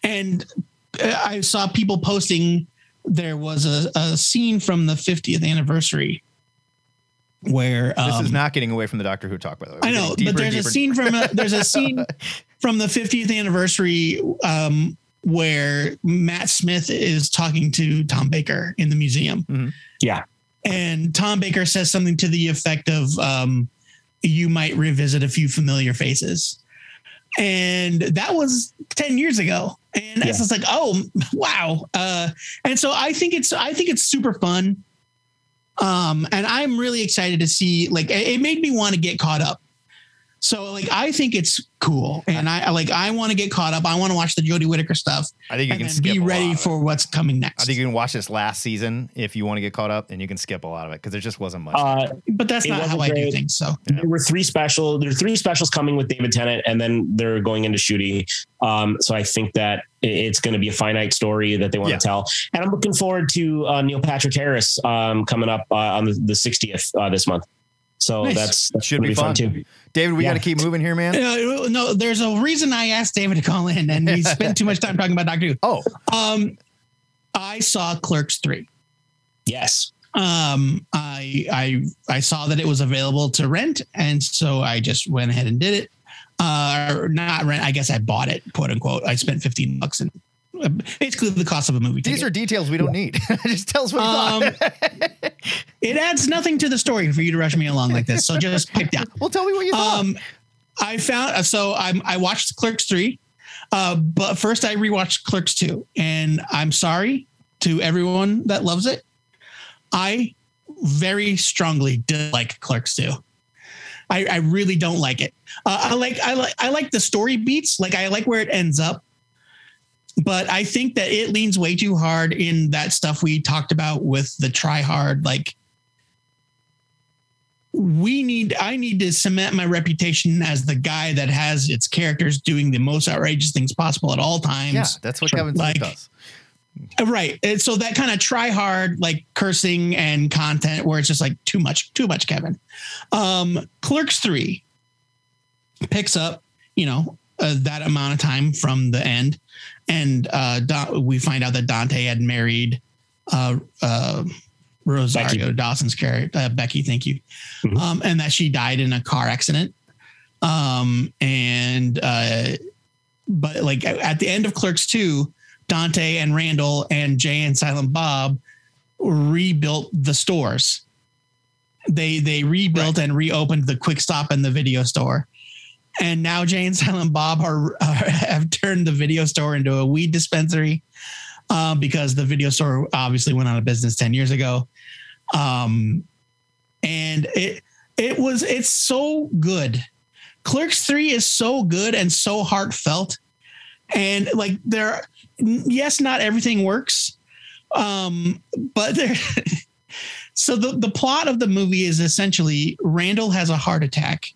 and uh, I saw people posting. There was a, a scene from the 50th anniversary where this um, is not getting away from the Doctor Who talk, by the way. I We're know, but there's a scene from a, there's a scene *laughs* from the 50th anniversary um, where Matt Smith is talking to Tom Baker in the museum, Yeah. and Tom Baker says something to the effect of, um, "You might revisit a few familiar faces," and that was 10 years ago. And it's Yeah. just like, oh wow! Uh, and so I think it's I think it's super fun. Um, and I'm really excited to see. Like, it it made me want to get caught up So like I think it's cool, and I I like I want to get caught up. I want to watch the Jodie Whittaker stuff I think you can skip be ready of it. for what's coming next. I think you can watch this last season if you want to get caught up, and you can skip a lot of it because there just wasn't much. Uh, but that's not how wasn't I do things. So there were three special. There are three specials coming with David Tennant, and then they're going into shooting. Um, so I think that it's going to be a finite story that they want Yeah. to tell, and I'm looking forward to uh, Neil Patrick Harris um, coming up uh, on the, the 60th uh, this month. So Nice. that's, that's Should gonna be fun. too. David, we yeah. got to keep moving here, man. Uh, no, there's a reason I asked David to call in, and he spent too much time talking about Doctor Who. Oh, Um, I saw Clerks three. Yes. Um, I I I saw that it was available to rent, and so I just went ahead and did it. Uh, or not rent. I guess I bought it, quote unquote. I spent fifteen bucks and basically the cost of a movie. these ticket. are details we don't need. *laughs* just tell us what you Um, thought. *laughs* it adds nothing to the story for you to rush me along like this. So just pick down. *laughs* well, tell me what you thought. Um, I found so I'm I watched Clerks three, uh, but first I rewatched Clerks two, and I'm sorry to everyone that loves it. I very strongly dislike Clerks two. I, I really don't like it. Uh, I like I like I like the story beats. Like I like where it ends up, but I think that it leans way too hard in that stuff we talked about with the try hard like we need i need to cement my reputation as the guy that has its characters doing the most outrageous things possible at all times yeah, that's what Kevin like- does. Right and so that kind of try hard like cursing and content where it's just like too much too much kevin um clerks 3 picks up you know uh, that amount of time from the end and uh Don, we find out that dante had married uh uh rosario Becky. dawson's character uh, becky thank you Mhm. um and that she died in a car accident um and uh but like at the end of clerks 2 Dante and Randall and Jay and Silent Bob rebuilt the stores. They they rebuilt and reopened the Quick Stop and the video store. And now Jay and Silent Bob are, *laughs* are have turned the video store into a weed dispensary uh, because the video store obviously went out of business 10 years ago. Um, and it it was it's so good. Clerks 3 is so good and so heartfelt. And like there yes, not everything works. Um, but there *laughs* so the, the plot of the movie is essentially Randall has a heart attack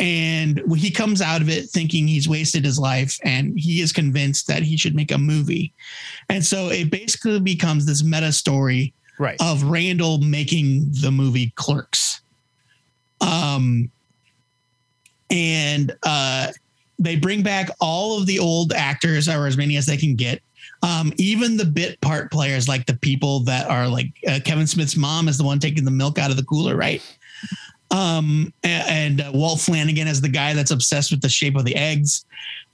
and he comes out of it thinking he's wasted his life and he is convinced that he should make a movie. And so it basically becomes this meta story Right. of Randall making the movie Clerks. Um, and uh, they bring back all of the old actors, or as many as they can get. Um, even the bit part players, like the people that are like uh, Kevin Smith's mom, is the one taking the milk out of the cooler, right? Um, a- and, uh, Walt Flanagan is the guy that's obsessed with the shape of the eggs,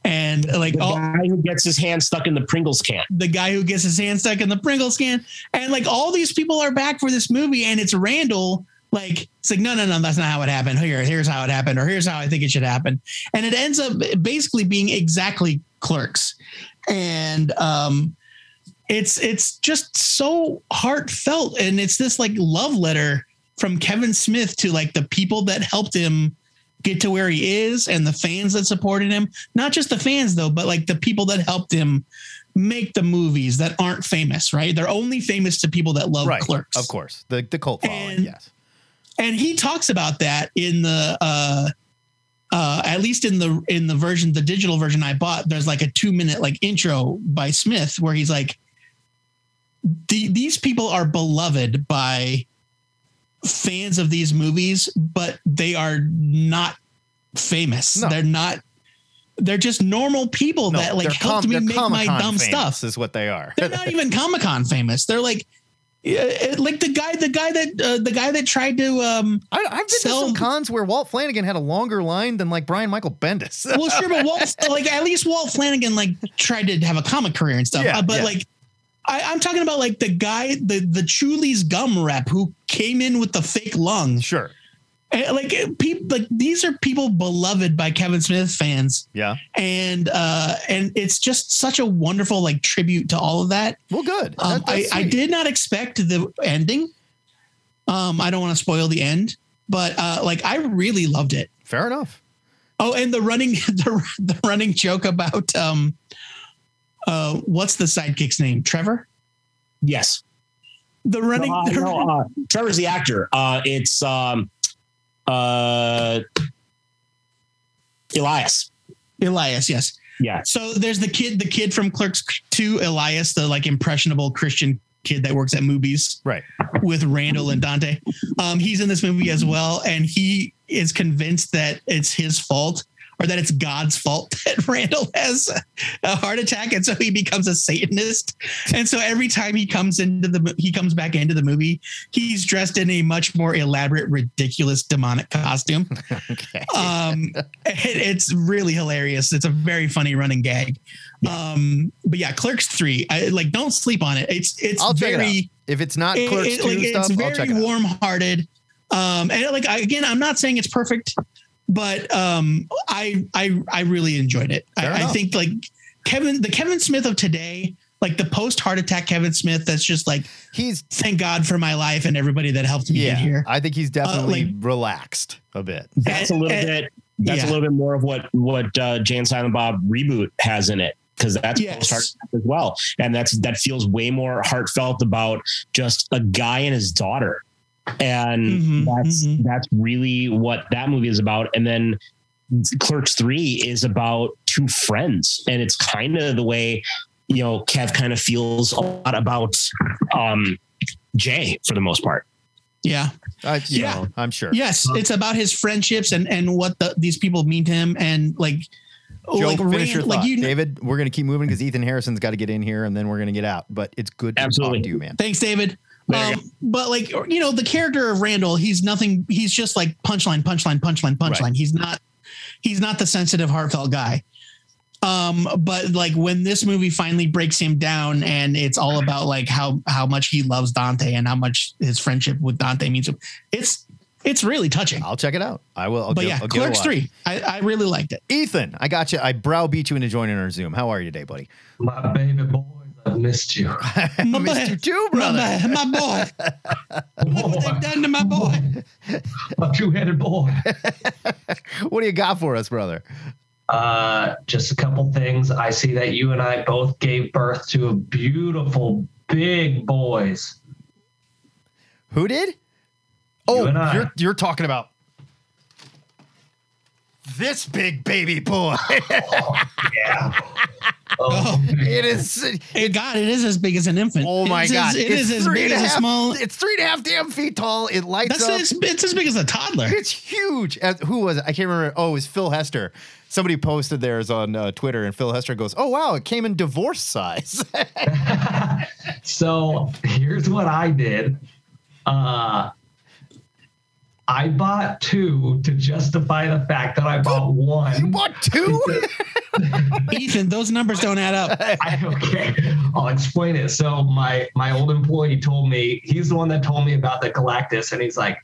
and uh, like The all, guy who gets his hand stuck in the Pringles can. the guy who gets his hand stuck in the Pringles can. And like all these people are back for this movie, and it's Randall. Like it's like no, no, no, that's not how it happened. Here, here's how it happened, or here's how I think it should happen. And it ends up basically being exactly Clerks, and um, it's it's just so heartfelt, and it's this like love letter from Kevin Smith to like the people that helped him get to where he is and the fans that supported him not just the fans though but like the people that helped him make the movies that aren't famous right they're only famous to people that love right. clerks Of course. The the cult following, And- yes. and he talks about that in the uh uh at least in the in the version the digital version i bought there's like a two minute like intro by smith where he's like these people are beloved by fans of these movies but they are not famous No. they're not they're just normal people No, that like helped com- me make my Comic-Con dumb stuff Is what they are. they're not even *laughs* Comic Con famous. They're like, yeah, like the guy, the guy that, uh, the guy that tried to. um I, I've been to some cons where Walt Flanagan had a longer line than like Brian Michael Bendis. Well, sure, but Walt, *laughs* like at least Walt Flanagan like tried to have a comic career and stuff. Yeah, Uh, but yeah. like, I, I'm talking about like the guy, the the Chewlie's gum rep who came in with the fake lung. sure. And, like people, like these are people beloved by Kevin Smith fans, Yeah. and uh and it's just such a wonderful like tribute to all of that. Well, good. Um, That- I, I did not expect the ending. Um, I don't want to spoil the end, but uh, like I really loved it. Fair enough. Oh, and the running *laughs* the, the running joke about um uh what's the sidekick's name? Trevor? Yes. The running *laughs* No, uh, no, uh, Trevor's the actor. Uh, it's um, uh, Elias. Elias, yes. Yeah. So there's the kid, the kid from Clerks 2, Elias, the like impressionable Christian kid that works at movies Right. with Randall and Dante. Um, he's in this movie as well, and he is convinced that it's his fault or that it's God's fault *laughs* that Randall has a heart attack, and so he becomes a Satanist. And so every time he comes into the he comes back into the movie, he's dressed in a much more elaborate, ridiculous demonic costume. *laughs* Okay. Um, it- it's really hilarious. It's a very funny running gag. Um, but yeah, Clerks three, I, like don't sleep on it. It's it's I'll check it very. If it's not Clerks it- 2 like, stuff, it's I'll check very it out. warm-hearted. Um, and like again, I'm not saying it's perfect, but um, I I I really enjoyed it. I, I think like Kevin, the Kevin Smith of today, like the post heart attack Kevin Smith, that's just like He's thank God for my life and everybody that helped me yeah. get here. I think he's definitely like- relaxed a bit. That's a little And- bit. That's yeah. a little bit more of what what uh, Jay and Silent Bob reboot has in it because that's Yes. post-heart attack as well, and that's that feels way more heartfelt about just a guy and his daughter, and Mhm, that's mhm. that's really what that movie is about. And then Clerks Three is about two friends, and it's kind of the way you know Kev kind of feels a lot about um, Jay for the most part. Yeah. I, you Yeah. know, I'm sure. Yes, it's about his friendships and and what the, these people mean to him and like Joe, like finish Rand- your like thought. you David, we're going to keep moving because Ethan Harrison's got to get in here and then we're going to get out. But it's good to Absolutely. talk to you, man. Thanks, David. There you Um, but like you know, the character of Randall, he's nothing. He's just like punchline, punchline, punchline, punchline. Right. He's not. He's not the sensitive, heartfelt guy. Um, but like when this movie finally breaks him down, and it's all about like how how much he loves Dante and how much his friendship with Dante means. to him, It's it's really touching. I'll check it out. I will. I'll but give, yeah, I'll give it a Clerks three, I, I really liked it. Ethan, I got you. I browbeat you into joining our Zoom. How are you today, buddy? My baby boys, I missed you. *laughs* *laughs* I My missed boy. you too, brother. My, my boy, look *laughs* what they've done to my boy. My two-headed boy. What do you got for us, brother? Uh, just a couple things. I see that you and I both gave birth to a beautiful big boys. Who did? Oh, and I. you're you're talking about this big baby boy. *laughs* Yeah. Oh, it is. Hey, God, it is as big as an infant. Oh my It's god! as, it It's is as three big and as a half- small. It's three and a half damn feet tall. It lights That's up. it's, it's as big as a toddler. It's huge. As, who was it? I can't remember. Oh, it was Phil Hester. Somebody posted theirs on uh, Twitter, and Phil Hester goes, "Oh wow, it came in divorce size." *laughs* so here's what I did. Uh, I bought two to justify the fact that I bought one. you bought two? *laughs* Ethan, those numbers don't add up. *laughs* I, okay, I'll explain it. So my my old employee told me he's the one that told me about the Galactus, and he's like,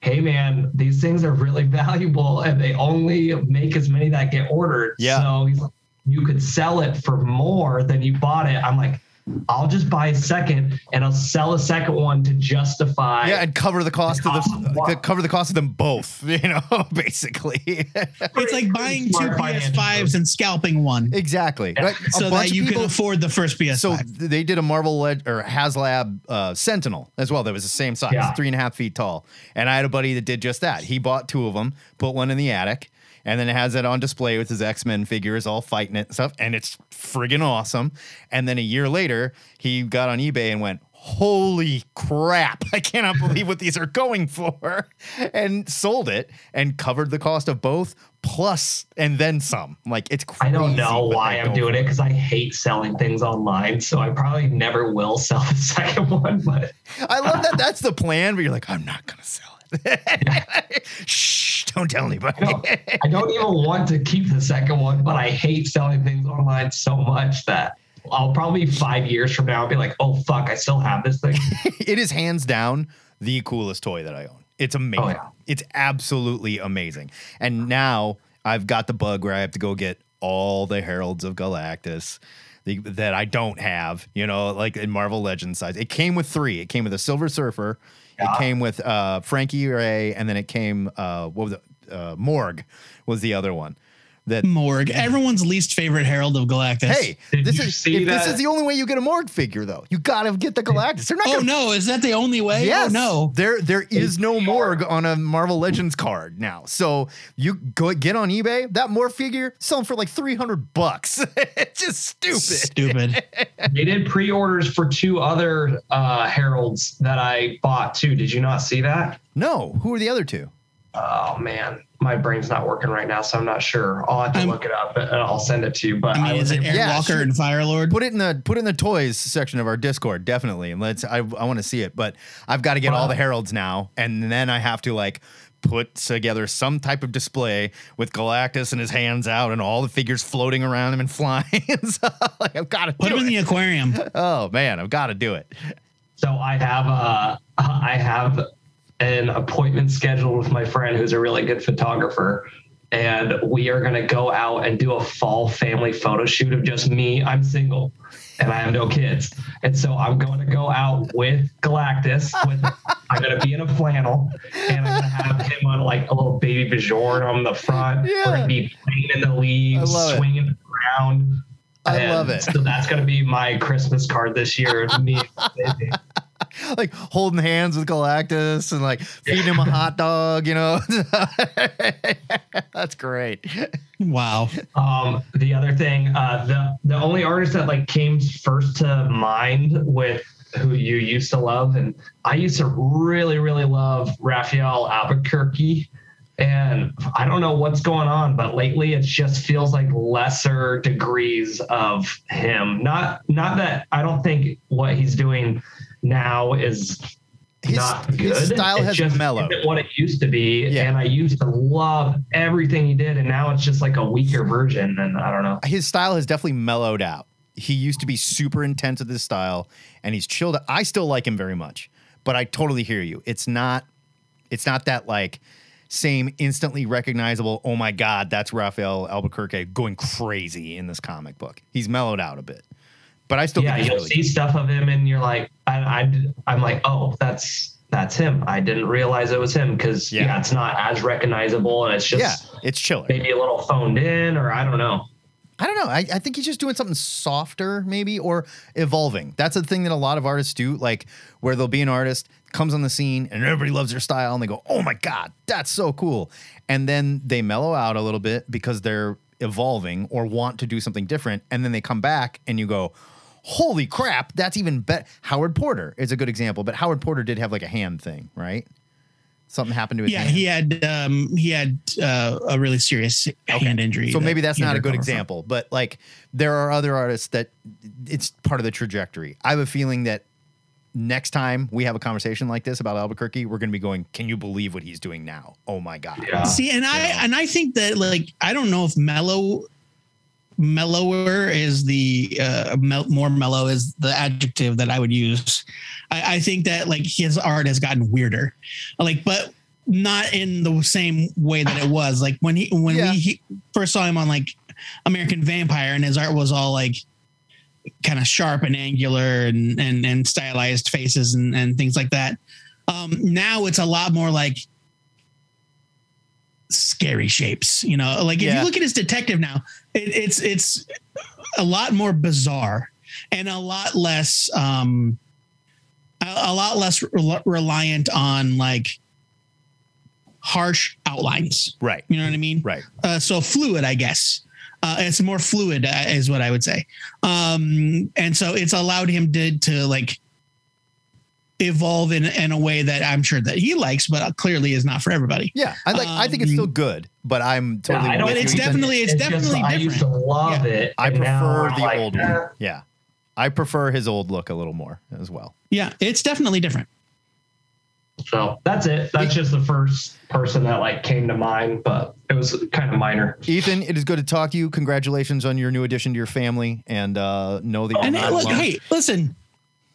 "Hey man, these things are really *laughs* valuable, and they only make as many that get ordered. Yeah. So he's like, you could sell it for more than you bought it." I'm like. I'll just buy a second and I'll sell a second one to justify. yeah, and cover the cost of cost of the what? cover the cost of them both. *laughs* You know, basically. It's like buying two Smart PS5s and scalping one exactly. Right? So that of you can afford the first PS5. So they did a Marvel Leg- or HasLab uh, Sentinel as well. That was the same size, Yeah. three and a half feet tall. And I had a buddy that did just that. He bought two of them, put one in the attic, and then it has it on display with his X Men figures all fighting it and stuff. And it's friggin' awesome. And then a year later, he got on eBay and went, Holy crap! *laughs* I cannot believe what these are going for, *laughs* and sold it and covered the cost of both plus and then some. Like it's crazy. I don't know why I'm doing it because I hate selling things online. So I probably never will *laughs* sell the second one. But I love that that's the plan, but you're like, I'm not gonna sell it. *laughs* Shh, don't tell anybody. I don't, I don't even want to keep the second one, but I hate selling things online so much that I'll probably five years from now be like, oh fuck, I still have this thing. *laughs* it is hands down the coolest toy that I own. It's amazing. Oh, yeah. It's absolutely amazing. And now I've got the bug where I have to go get all the Heralds of Galactus. the, that I don't have, you know, like in Marvel Legends size. It came with three. It came with a Silver Surfer. It came with uh, Frankie Raye, and then it came uh, what was it? Uh, Morg was the other one. That Morg, everyone's least favorite Herald of Galactus. hey, Did this you is see if this is the only way you get a Morg figure though. You got to get the Galactus. They're not Oh gonna no, is that the only way? Yes. Oh no. There there is no Morg on a Marvel Legends card now. So you go get on eBay, that Morg figure selling for like 300 bucks. *laughs* it's just stupid. Stupid. *laughs* They did pre-orders for two other uh, heralds that I bought too. Did you not see that? No, who are the other two? Oh man, my brain's not working right now, so I'm not sure. I'll have to I'm- look it up and I'll send it to you. But I mean, was is it Aaron Yeah, Walker sure. and Firelord? Put it in the put it in the toys section of our Discord, definitely. And let's I, I want to see it, but I've got to get all the heralds now, and then I have to like put together some type of display with Galactus and his hands out and all the figures floating around him and *laughs* flying. so, like, I've got to Put do him in the aquarium. *laughs* oh man, I've got to do it. So I have uh *laughs* I have an appointment scheduled with my friend who's a really good photographer. And we are gonna go out and do a fall family photo shoot of just me. I'm single and I have no kids. And so I'm going to go out with Galactus. With *laughs* I'm gonna be in a flannel and I'm gonna have him on like a little baby Björn on the front. Yeah. We're gonna be playing in the leaves, love it. swinging around. I And love it. So that's gonna be my Christmas card this year. Me, *laughs* *laughs* like holding hands with Galactus and like *laughs* feeding him a hot dog, you know. *laughs* That's great. Wow. Um, the other thing, uh, the the only artist that like came first to mind with who you used to love, and I used to really really love Rafael Albuquerque, and I don't know what's going on, but lately it just feels like lesser degrees of him. Not not that I don't think what he's doing now is His, not good. his style It has just mellowed. isn't what it used to be. Yeah. And I used to love everything he did, and now it's just like a weaker version. And I don't know. His style has definitely mellowed out. He used to be super intense with his style, and he's chilled. I still like him very much, but I totally hear you. It's not, it's not that like same instantly recognizable. Oh my god, that's Rafael Albuquerque going crazy in this comic book. He's mellowed out a bit, but I still yeah, you'll really see stuff of him, and you're like, I, I, I'm like, oh, that's that's him. I didn't realize it was him because Yeah. yeah. it's not as recognizable, and it's just yeah, it's chiller. maybe a little phoned in, or I don't know. I don't know. I, I think he's just doing something softer, maybe, or evolving. That's a thing that a lot of artists do, like where they'll be an artist comes on the scene and everybody loves their style and they go, "Oh my god, that's so cool," and then they mellow out a little bit because they're evolving or want to do something different, and then they come back and you go, "Holy crap, that's even better." Howard Porter is a good example, but Howard Porter did have like a hand thing, right? Something happened to his Yeah, hand. he had um he had uh, a really serious hand injury. So that maybe that's not a good recover from. example, but like there are other artists that it's part of the trajectory. I have a feeling that next time we have a conversation like this about Albuquerque, we're going to be going, "Can you believe what he's doing now? Oh my god!" Yeah. See, and I and I think that like I don't know if mellow mellower is the uh mel- more mellow is the adjective that I would use. I, I think that like his art has gotten weirder, like but not in the same way that it was like when he when Yeah. we he first saw him on like American Vampire and his art was all like kind of sharp and angular and and and stylized faces and and things like that. Um, now it's a lot more like scary shapes. You know, like if Yeah. you look at his detective now, it, it's it's a lot more bizarre and a lot less um a, a lot less rel- reliant on like harsh outlines. Right, You know what I mean? right. uh, so fluid, I guess. Uh, it's more fluid, uh, is what I would say. Um, and so it's allowed him to to like evolve in in a way that I'm sure that he likes, but uh, clearly is not for everybody. Yeah, I like. I think it's Um, still good, but I'm totally. I don't with But it's definitely- it's just- definitely I used to love it. I prefer the like, old eh. one. Yeah, I prefer his old look a little more as well. Yeah, it's definitely different. So that's it. That's just the first person that like came to mind, but it was kind of minor. Ethan, it is good to talk to you. Congratulations on your new addition to your family, and uh, know that you're And not look, alone. hey, listen,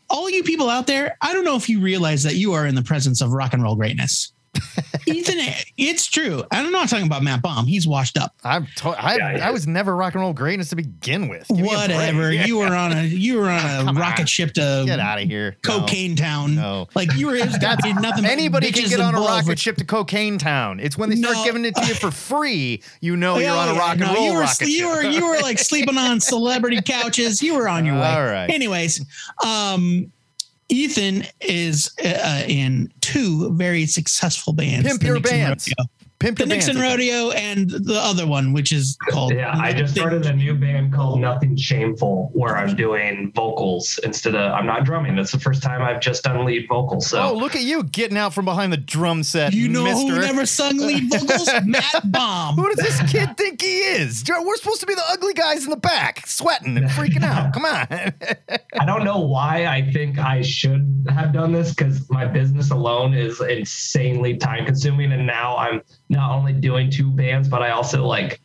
all you people out there, I don't know if you realize that you are in the presence of rock and roll greatness. Ethan, it's true. I don't know. I'm talking about Matt Baum. He's washed up. I'm to- I, Yeah, yeah. I was never rock and roll greatness to begin with. Give me a break. Whatever. You were on a you were on *laughs* a Come rocket on. ship to Get out of here. No. cocaine town. No. Like you were it was *laughs* That's nothing. Anybody can get on a rocket with- ship to Cocaine Town. It's when they start No. giving it to you for *laughs* free, you know you're Oh, on a yeah, rock and no, roll you were, rocket you ship. were you were like sleeping on celebrity couches. You were on your way. All right. Anyways, um, Ethan is uh, in two very successful bands. Pimp your bands. Rodeo. Pimp The Nixon bands. Rodeo and the other one, which is called. Yeah, I just started a new band called Nothing Shameful where I'm doing vocals instead of I'm not drumming. That's the first time I've just done lead vocals. So Oh, look at you getting out from behind the drum set, You know mister. who never sung lead vocals? *laughs* Matt Baum. Who does this kid think he is? We're supposed to be the ugly guys in the back, sweating and freaking out. *laughs* Come on. I don't know why I think I should have done this because my business alone is insanely time consuming. And now I'm not only doing two bands, but I also like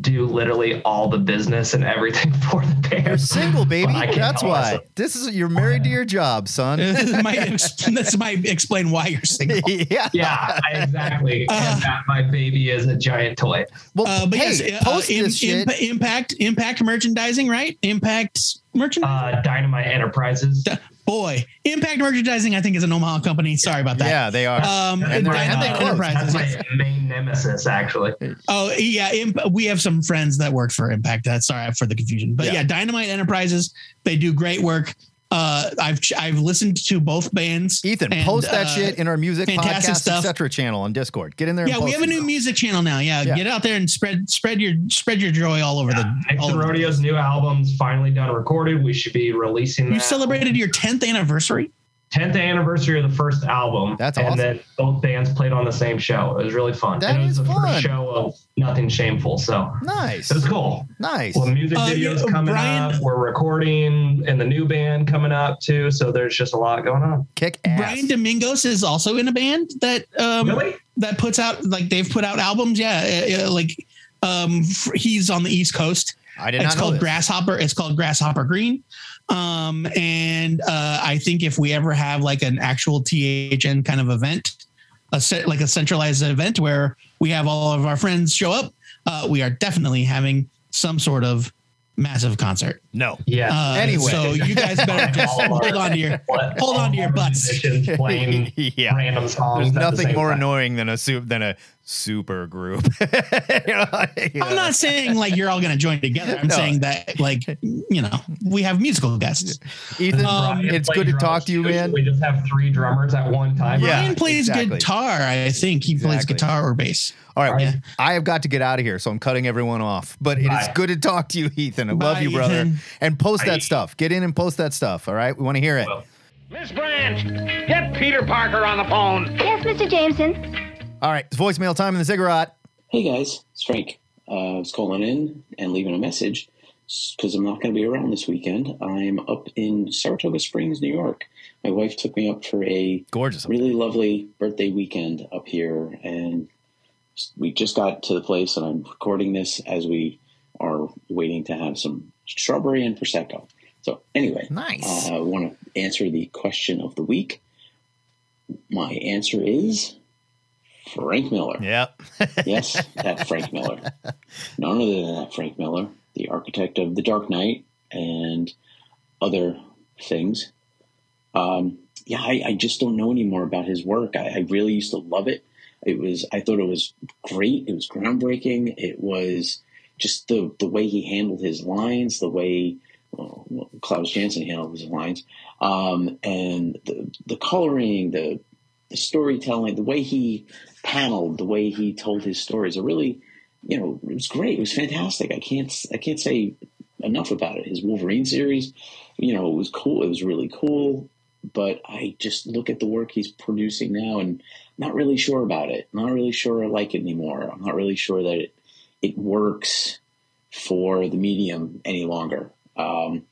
do literally all the business and everything *laughs* for the band. You're single, baby. That's why. myself. This is you're married to your job, son. this might *laughs* this might explain why you're single. *laughs* yeah. Yeah, exactly. Uh, and that my baby is a giant toy. Well, Uh, but hey, yes, uh, post Im- this shit. Impact impact merchandising, right? Impact merchandising. Uh, Dynamite Enterprises. Boy, Impact Merchandising, I think, is an Omaha company. Sorry about that. yeah, they are. Um, And they're- and they Dynamite. Enterprises. That's my main nemesis, actually. Oh yeah, Imp- we have some friends that work for Impact. That's sorry for the confusion, but Yeah. yeah. Dynamite Enterprises. They do great work. Uh, I've I've listened to both bands. Ethan, and, post that uh, shit in our music fantastic podcast, stuff. etc. channel on Discord. Get in there. Yeah, and we have a it. new music channel now. Yeah, Yeah. get out there and spread spread your spread your joy all over the. all Nixon over the Rodeo's new album's finally done recorded. We should be releasing You that. celebrated your 10th anniversary. 10th anniversary of the first album. That's and awesome. then both bands played on the same show. It was really fun. That and it was is the fun. first show of Nothing Shameful. So Nice. it was cool. Nice. Well, music Uh, videos yeah, coming Brian- up. We're recording and the new band coming up too. So there's just a lot going on. Kick ass. Brian Domingos is also in a band that um, Really? that puts out like they've put out albums. Yeah, uh, uh, like um, he's on the East Coast. I did It's not know It's called this. Grasshopper. It's called Grasshopper Green. Um, and uh, I think if we ever have like an actual THN kind of event, a set like a centralized event where we have all of our friends show up, uh, we are definitely having some sort of massive concert. No. Yeah. Uh, Anyway. so *laughs* you guys better just All of our- hold on to your hold on to your all of our butts. playing *laughs* Yeah. random songs. There's at the nothing more time. annoying than a soup than a super group. *laughs* You know, like, I'm not saying like you're all going to join together. I'm No. saying that like you know we have musical guests. Ethan, Um, it's good to talk to you, man. We just have three drummers at one time. Yeah, Ryan plays exactly. guitar. I think he plays guitar or bass. All right, Yeah. I have got to get out of here, so I'm cutting everyone off. But it is Bye. good to talk to you, Ethan. I love you, brother. Ethan. And post Bye. that stuff. Get in and post that stuff. All right, we want to hear it. Well. Miss Branch, get Peter Parker on the phone. Yes, Mr. Jameson. All right, it's voicemail time in the ziggurat. Hey guys, it's Frank. Uh, I was calling in and leaving a message because I'm not going to be around this weekend. I'm up in Saratoga Springs, New York. My wife took me up for a Gorgeous. really lovely birthday weekend up here, and we just got to the place, and I'm recording this as we are waiting to have some strawberry and prosecco. So anyway, Nice. uh, I want to answer the question of the week. My answer is Frank Miller. Yep. *laughs* Yes, that Frank Miller. None other than that Frank Miller, the architect of The Dark Knight and other things. Um, yeah, I, I just don't know anymore about his work. I, I really used to love it. It was, I thought it was great. It was groundbreaking. It was just the the way he handled his lines, the way well, Klaus Janson handled his lines, um, and the the coloring, the the storytelling, the way he paneled, the way he told his stories. It really, you know, it was great. It was fantastic. I can't I can't say enough about it. His Wolverine series, you know, it was cool. It was really cool. But I just look at the work he's producing now and not really sure about it. Not really sure I like it anymore. I'm not really sure that it it works for the medium any longer. Um,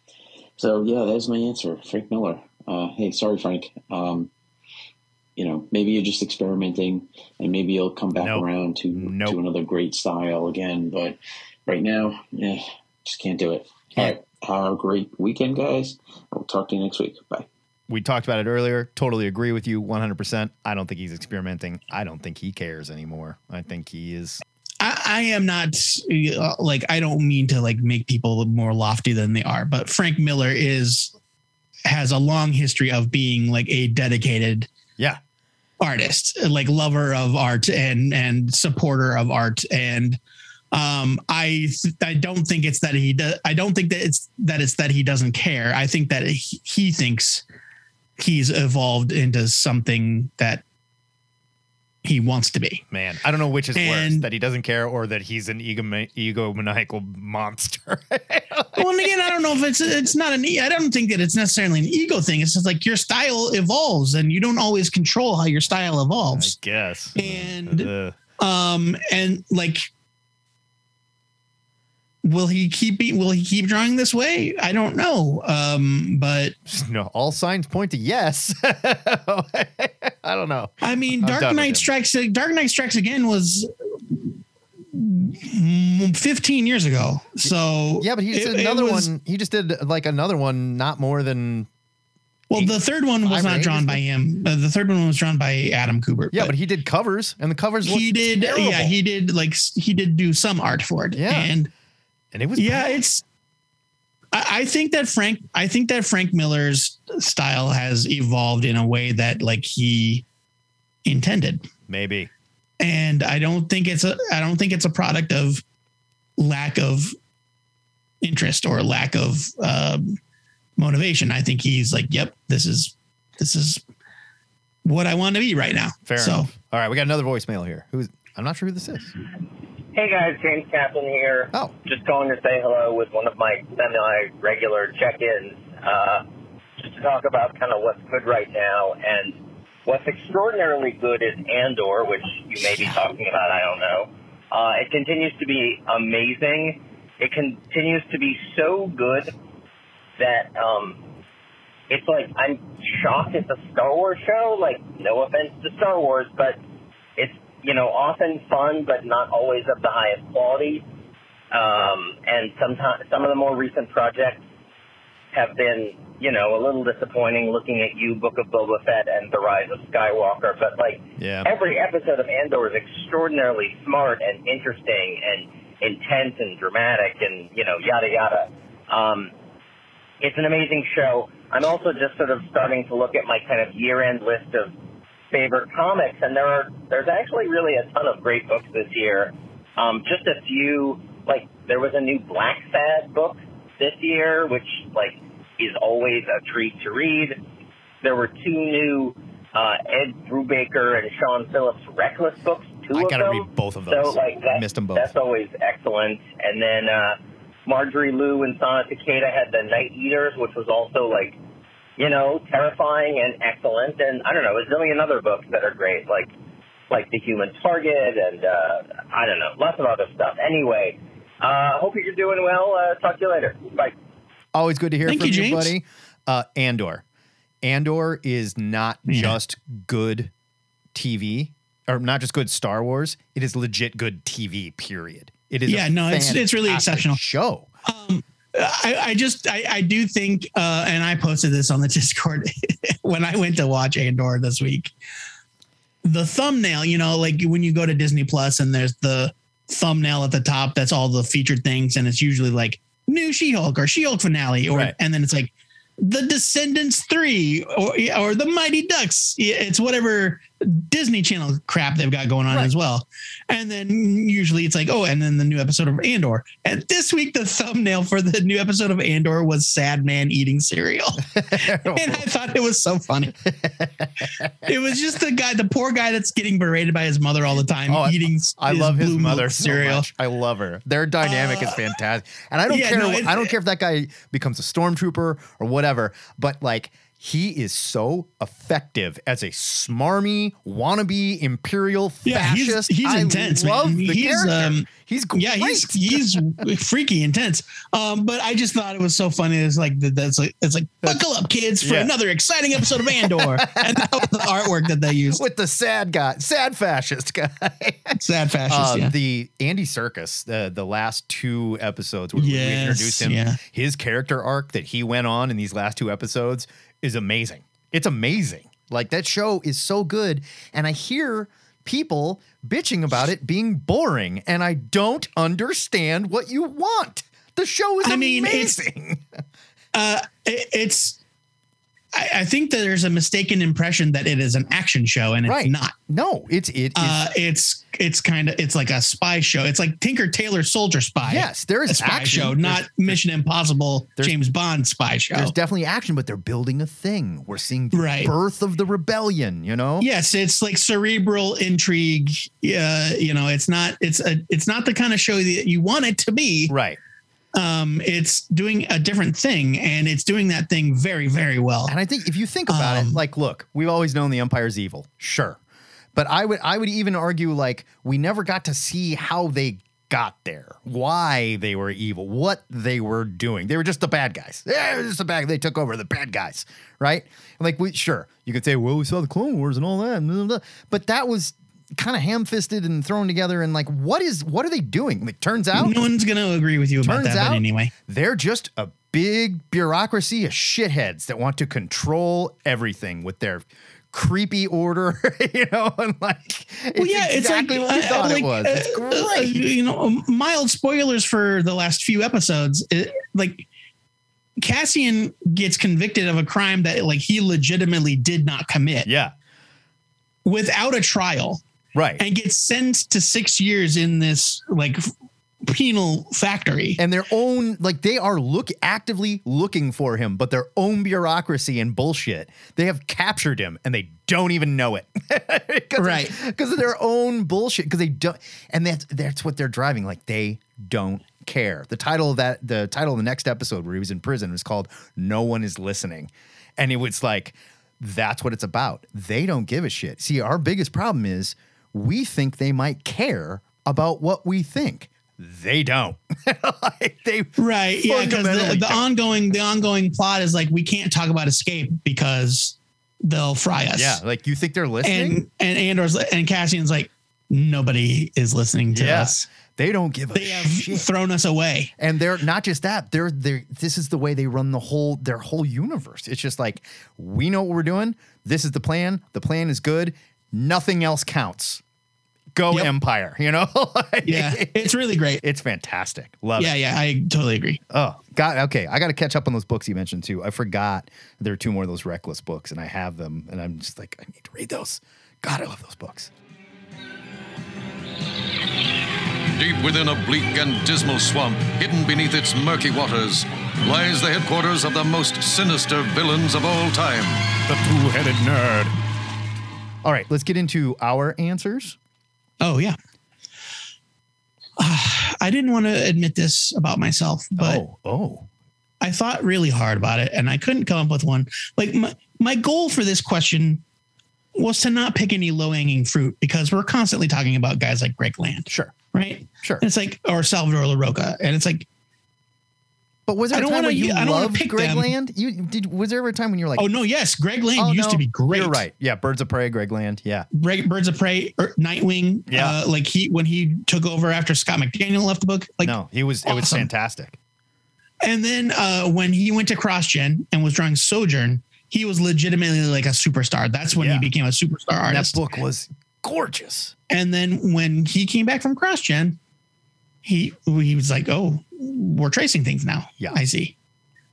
so yeah, that's my answer, Frank Miller. Uh, hey, sorry, Frank. Um, you know, maybe you're just experimenting, and maybe you'll come back Nope. around to Nope. to another great style again. But right now, eh, just can't do it. All right, have a great weekend, guys. I'll talk to you next week. Bye. we talked about it earlier. Totally agree with you 100%. I don't think he's experimenting. I don't think he cares anymore. I think he is. I, am not uh, like I don't mean to like make people more lofty than they are, but Frank Miller is has a long history of being like a dedicated Yeah. artist, like lover of art and and supporter of art. And um, I I don't think it's that he does. I don't think that it's that it's that he doesn't care. I think that he, he thinks he's evolved into something that he wants to be. Man, I don't know which is worse that he doesn't care or that he's an ego egomaniacal monster. *laughs* well, and again, I don't know if it's it's not an. I don't think that it's necessarily an ego thing. It's just like your style evolves, and you don't always control how your style evolves. I guess. And Uh, um, and like, will he keep be, will he keep drawing this way? I don't know. Um, but *laughs* no, all signs point to yes. *laughs* I don't know. I mean, I'm Dark done with him. Knight Strikes Dark Knight Strikes Again was. mm, 15 years ago. So Yeah, but he just it- did another was- one. He just did like another one, not more than Well, the third one was not drawn by him. Uh, the third one was drawn by Andy Kubert. yeah. But, he did covers, and the covers he did. terrible. Yeah, he did. Like he did do some art for it. Yeah. and and it was yeah, bad. it's. I, I think that Frank. I think that Frank Miller's style has evolved in a way that like he intended, maybe and I don't think it's a. I don't think it's a product of lack of interest or lack of um, motivation. I think he's like, yep, this is this is what I want to be right now. fair so, enough. All right, we got another voicemail here. Who's I'm not sure who this is. Hey guys, James Kaplan here. Oh, Just calling to say hello with one of my semi-regular check-ins, uh, just to talk about kind of what's good right now. And what's extraordinarily good is Andor, which you may be talking about. I don't know. Uh, it continues to be amazing. It continues to be so good that um, it's like I'm shocked it's a Star Wars show. Like, no offense to Star Wars, but it's you know often fun, but not always of the highest quality. Um, and sometimes some of the more recent projects have been you know a little disappointing. Looking at you, Book of Boba Fett, and The Rise of Skywalker, but like yeah. every episode of Andor is extraordinarily smart and interesting and intense and dramatic and you know yada yada. Um, it's an amazing show. I'm also just sort of starting to look at my kind of year-end list of favorite comics, and there are there's actually really a ton of great books this year. Um, just a few, like there was a new Black Sad book this year, which like is always a treat to read. There were two new uh, Ed Brubaker and Sean Phillips Reckless books. Two I of gotta them. read both of those. So like that, Missed them both. That's always excellent. And then uh, Marjorie Liu and Sana Takeda had the Night Eaters, which was also like, you know, terrifying and excellent. And I don't know, a zillion other books that are great, like like The Human Target and uh, I don't know, lots of other stuff. Anyway, uh, hope you're doing well. Uh, talk to you later. Bye. Always good to hear Thank from you, you, James. buddy. Uh, Andor. Andor is not Yeah. just good TV, or not just good Star Wars. It is legit good TV. Period. It is. a Yeah, no, it's- it's really exceptional. Show. Um, I, I just I, I do think uh, and I posted this on the *laughs* Discord when I went to watch Andor this week. The thumbnail, you know, like when you go to Disney Plus and there's the thumbnail at the top that's all the featured things, and it's usually like new She-Hulk or She-Hulk finale, or Right. and then it's like the Descendants three or or the Mighty Ducks. It's whatever Disney Channel crap they've got going on Right. as well. And then usually it's like, oh, and then the new episode of Andor. And this week the thumbnail for the new episode of Andor was sad man eating cereal. *laughs* and I thought it was so funny. it was just the guy, the poor guy that's getting berated by his mother all the time, Oh, I- eating. I love his blue milk mother cereal. much. I love her. Their dynamic is Uh, fantastic, and I don't yeah, care. no, I don't care if that guy becomes a stormtrooper or whatever. But like, he is so effective as a smarmy wannabe imperial Yeah, he's- fascist. he's I intense, Love man. the He's, character. um, he's great. Yeah, he's *laughs* he's freaky intense. Um, but I just thought it was so funny. It's like that's like it's like buckle up, kids, for Yeah. another exciting episode of Andor, *laughs* and that was the artwork that they used. with the sad guy, sad fascist guy. *laughs* Sad fascist. Uh, yeah. The Andy Serkis, the the last two episodes where we introduced him, yeah. his character arc that he went on in these last two episodes is amazing. It's amazing. Like that show is so good. And I hear people bitching about it being boring. And I don't understand what you want. The show is I mean, it's- amazing. *laughs* Uh, it, it's. I, I think that there's a mistaken impression that it is an action show, and it's Right. not. no, it's it is Uh, it's it's kind of it's like a spy show. It's like Tinker Tailor Soldier Spy. yes, there is a spy action. show, There's- not Mission Impossible there's- James Bond spy show. There's definitely action, but they're building a thing. We're seeing the Right. birth of the rebellion, you know? yes, it's like cerebral intrigue. Uh, you know, it's not it's a it's not the kind of show that you want it to be. Right. Um, it's doing a different thing, and it's doing that thing very very well. And I think if you think about it, Um, like, look, we've always known the Empire's evil, sure, but I would I would even argue like we never got to see how they got there, why they were evil, what they were doing. They were just the bad guys. Yeah, they were just the bad. They took over the bad guys, right? Like we sure you could say, well, we saw the Clone Wars and all that, but that was kind of ham-fisted and thrown together. And like, what is what are they doing? Like, turns out no one's gonna agree with you about Turns that, out- anyway. they're just a big bureaucracy of shitheads that want to control everything with their creepy order, *laughs* you know, and like Well, yeah, it's like, exactly what we uh, thought like, it was. uh, It's uh, you know, mild spoilers for the last few episodes. It- like Cassian gets convicted of a crime that like he legitimately did not commit yeah, without a trial right. and gets sent to six years in this like penal factory. and their own like they are look actively looking for him, but their own bureaucracy and bullshit. They have captured him and they don't even know it. *laughs* Cause Right. Because of their own bullshit. Because they don't and that's that's what they're driving. Like they don't care. The title of that the title of the next episode where he was in prison was called No One Is Listening. And it was like that's what it's about. They don't give a shit. See, our biggest problem is we think they might care about what we think. They don't. *laughs* like they right. Yeah. Because the, the ongoing the ongoing plot is like we can't talk about escape because they'll fry us. Yeah, like you think they're listening? And and Andor's and Cassian's like nobody is listening to Yeah. us. They don't give a They have shit. thrown us away. And they're not just that, they're they're this is the way they run the whole their whole universe. It's just like we know what we're doing. This is the plan. The plan is good. Nothing else counts. Go Yep. Empire, you know? *laughs* Like, Yeah, it's really great. It's fantastic. Love Yeah, it. yeah, yeah, I totally agree. Oh, God. Okay. I got to catch up on those books you mentioned too. I forgot there are two more of those reckless books and I have them and I'm just like, I need to read those. God, I love those books. Deep within a bleak and dismal swamp, hidden beneath its murky waters, lies the headquarters of the most sinister villains of all time. The two headed nerd. All right, let's get into our answers. Oh yeah. Uh, I didn't want to admit this about myself, but oh, oh. I thought really hard about it and I couldn't come up with one. Like my, my goal for this question was to not pick any low hanging fruit because we're constantly talking about guys like Greg Land, Sure. right? Sure. And it's like, or Salvador Larroca. And it's like, But was there I a time when you I loved Greg them. Land? You did. Was there ever a time when you're like, oh no, yes, Greg Land oh, used no, to be great. You're right. Yeah, Birds of Prey, Greg Land. Yeah, Birds of Prey, or Nightwing. Yeah. Uh, like he, when he took over after Scott McDaniel left the book, like no, he was. It was fantastic. And then uh, when he went to CrossGen and was drawing Sojourn, he was legitimately like a superstar. That's when Yeah. he became a superstar artist. that book was gorgeous. And then when he came back from CrossGen, he he was like, "Oh, we're tracing things now." Yeah. I see.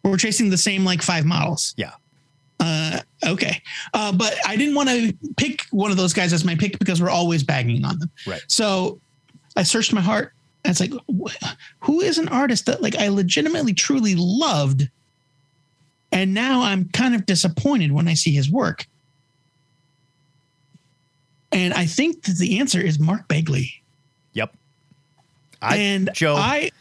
We're tracing the same like five models. Yeah. Uh, okay. Uh, but I didn't want to pick one of those guys as my pick because we're always bagging on them. Right. So I searched my heart. And it's like, wh- who is an artist that like I legitimately truly loved, and now I'm kind of disappointed when I see his work. And I think that the answer is Mark Bagley. Yep. I, and Joe. I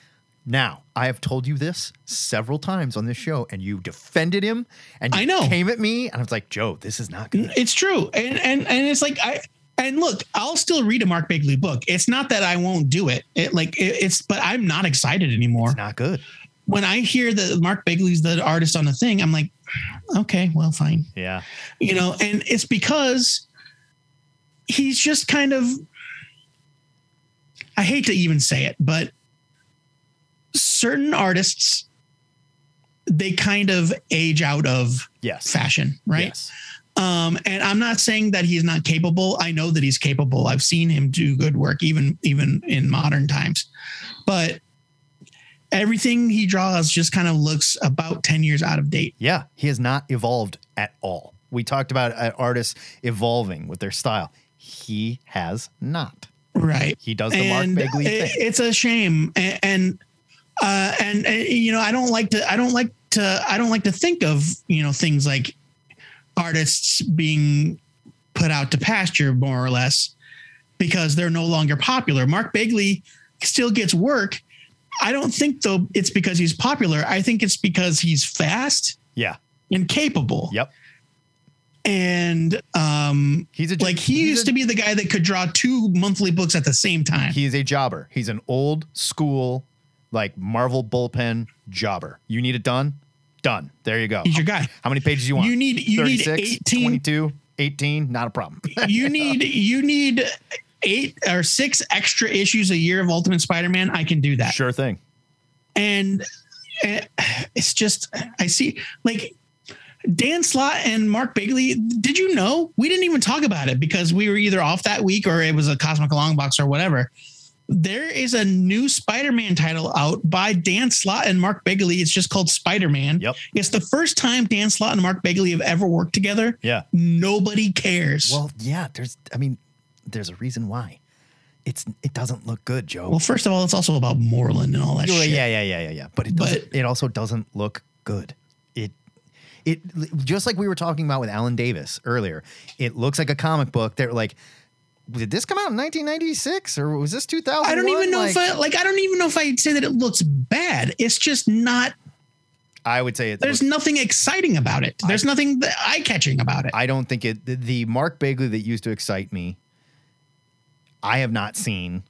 now I have told you this several times on this show, and you defended him, and you I know. came at me, and I was like, Joe, this is not good. It's true, and and and it's like I and look, I'll still read a Mark Bagley book. It's not that I won't do it. It like it, it's, but I'm not excited anymore. It's not good. When I hear that Mark Bagley's the artist on the thing, I'm like, okay, well, fine, Yeah. you know. And it's because he's just kind of. I hate to even say it, but certain artists they kind of age out of Yes. fashion, right? Yes. Um, and I'm not saying that he's not capable. I know that he's capable. I've seen him do good work, even even in modern times. But everything he draws just kind of looks about 10 years out of date. Yeah, he has not evolved at all. We talked about uh, artists evolving with their style. He has not. Right. He does the and Mark Bagley it- thing. It's a shame, and and, uh, and and you know I don't like to I don't like to I don't like to think of you know things like artists being put out to pasture more or less because they're no longer popular. Mark Bagley still gets work. I don't think though it's because he's popular. I think it's because he's fast Yeah. and capable. Yep. And um He's a like he used a- to be the guy that could draw two monthly books at the same time. He is a jobber. He's an old school, like Marvel bullpen jobber. You need it done? Done. There you go. He's your guy. How many pages do you want? You need- you need 36, 18 22, 18, not a problem. *laughs* you need you need eight or six extra issues a year of Ultimate Spider-Man. I can do that. sure thing. And uh, it's just I see like Dan Slott and Mark Bagley. Did you know we didn't even talk about it because we were either off that week or it was a Cosmic Long Box or whatever. There is a new Spider-Man title out by Dan Slott and Mark Bagley. It's just called Spider-Man. Yep. It's the first time Dan Slott and Mark Bagley have ever worked together. Yeah. Nobody cares. Well, yeah, there's I mean, there's a reason why. It's it doesn't look good, Joe. Well, first of all, it's also about Morlun and all that yeah, shit. yeah, yeah, yeah, yeah, yeah. But it doesn't, it also doesn't look good. It just like we were talking about with Alan Davis earlier. It looks like a comic book. They're like, did this come out in 1996 or was this 2000? I don't even know if I like. I don't even know if I'd say that it looks bad. It's just not. I would say it. There's nothing exciting about it. There's nothing eye catching about it. I don't think it. The, the Mark Bagley that used to excite me, I have not seen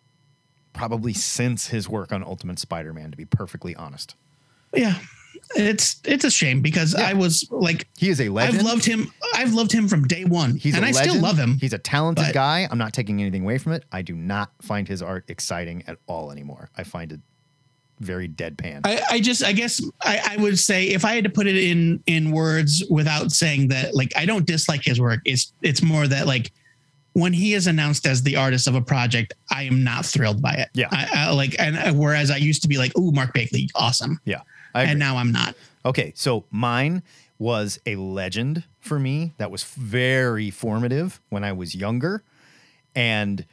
probably since his work on Ultimate Spider-Man. To be perfectly honest, Yeah, it's it's a shame because I was like, he is a legend. I've loved him. I've loved him from day one, He's and a I still love him. He's a talented guy. I'm not taking anything away from it. I do not find his art exciting at all anymore. I find it very deadpan. I, I just I guess I, I would say if I had to put it in in words without saying that like I don't dislike his work. It's it's more that like when he is announced as the artist of a project, I am not thrilled by it. Yeah. I, I like and uh, whereas I used to be like, oh, Mark Bagley, awesome. yeah. And now I'm not. Okay, so mine was a legend for me that was very formative when I was younger. And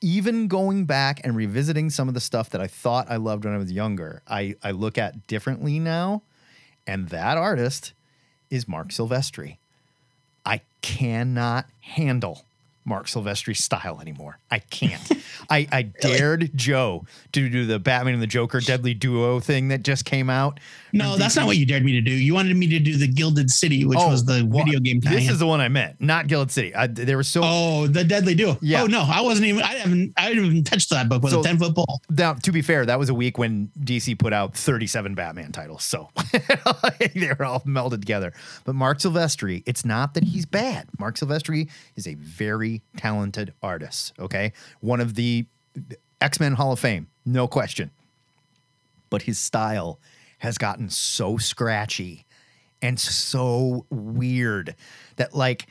even going back and revisiting some of the stuff that I thought I loved when I was younger, I, I look at differently now. And that artist is Marc Silvestri. I cannot handle Marc Silvestri's style anymore. I can't. *laughs* I, I dared Joe to do the Batman and the Joker Deadly Duo thing that just came out. No, that's not what you dared me to do. You wanted me to do the Gilded City, which Oh, was the well, video game This is the one I meant, not Gilded City. I, there was so Oh, the Deadly Duo. Yeah. Oh no, I wasn't even. I haven't. I haven't even touched that book with So- a ten foot pole. Now, to be fair, that was a week when DC put out 37 Batman titles. So *laughs* they were all melded together. But Marc Silvestri, it's not that he's bad. Marc Silvestri is a very talented artist. Okay. One of the X Men Hall of Fame, no question. But his style has gotten so scratchy and so weird that, like,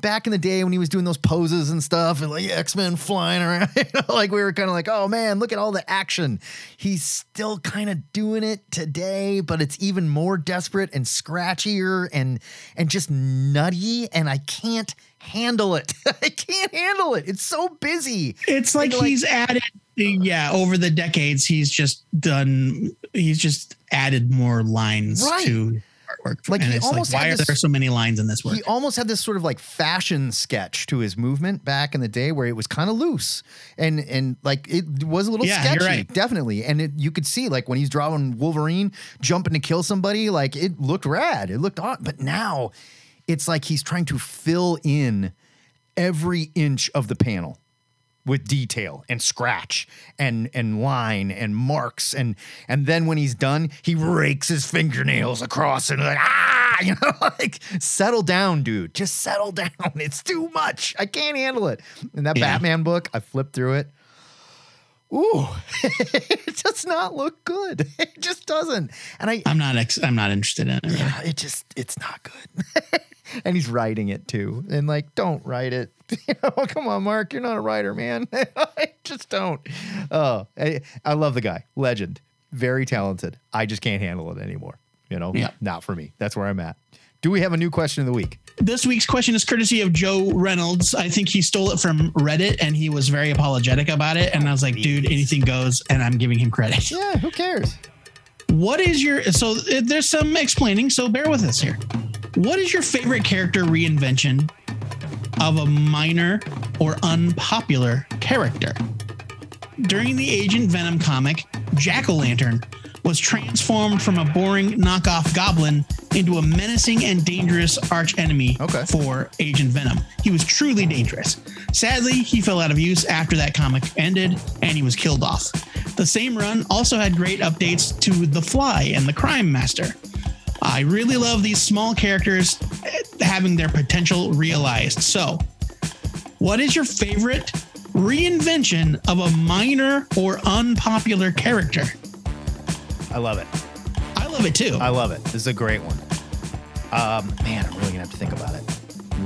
back in the day when he was doing those poses and stuff and like X-Men flying around, *laughs* you know, like we were kind of like, oh man, look at all the action. He's still kind of doing it today, but it's even more desperate and scratchier and and just nutty. And I can't handle it. *laughs* I can't handle it. It's so busy. It's like, And, he's added. Yeah, over the decades, he's just done. He's just added more lines Right. to artwork. Like, and he almost like, why had are this- there so many lines in this work? He almost had this sort of like fashion sketch to his movement back in the day where it was kind of loose and and like it was a little Yeah, sketchy, right. definitely. And it, you could see like when he's drawing Wolverine jumping to kill somebody, like it looked rad. It looked on, but now it's like he's trying to fill in every inch of the panel with detail and scratch and and line and marks. And and then when he's done he rakes his fingernails across and like ah! *laughs* You know like settle down dude. Just settle *laughs* down. It's too much. I can't handle it. And that Yeah. batman book i flipped through it ooh, *laughs* it does not look good. *laughs* It just doesn't. And I, I'm not. Ex- I'm not interested in it. really. yeah, it just, it's not good. *laughs* and he's writing it too. And like, don't write it. You know, come on, Marc, you're not a writer, man. I just don't. Oh, I, I love the guy. Legend. Very talented. I just can't handle it anymore. You know, Yeah. not for me. That's where I'm at. Do we have a new question of the week? This week's question is courtesy of Joe Reynolds. I think he stole it from Reddit and he was very apologetic about it. And I was like, dude, anything goes. And I'm giving him credit. Yeah, who cares? What is your so there's some explaining, so bear with us here. What is your favorite character reinvention of a minor or unpopular character? During the Agent Venom comic, Jack O' Lantern was transformed from a boring knockoff goblin into a menacing and dangerous archenemy Okay. for Agent Venom. He was truly dangerous. Sadly, he fell out of use after that comic ended and he was killed off. The same run also had great updates to The Fly and the Crime Master. I really love these small characters having their potential realized. So, what is your favorite reinvention of a minor or unpopular character? I love it. I love it too. I love it. This is a great one. Um, man, I'm really gonna have to think about it.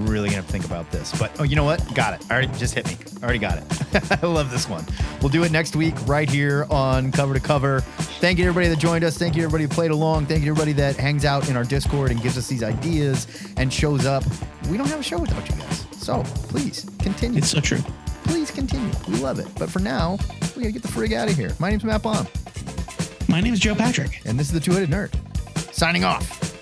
Really gonna have to think about this. But oh, you know what? Got it. Already just hit me. Already got it. *laughs* I love this one. We'll do it next week right here on Cover to Cover. Thank you to everybody that joined us. Thank you to everybody who played along. Thank you to everybody that hangs out in our Discord and gives us these ideas and shows up. We don't have a show without you guys. So please continue. It's so true. Please continue. We love it. But for now, we gotta get the frig out of here. My name's Matt Baum, My name is Joe Patrick. and this is the Two Headed Nerd. Signing off.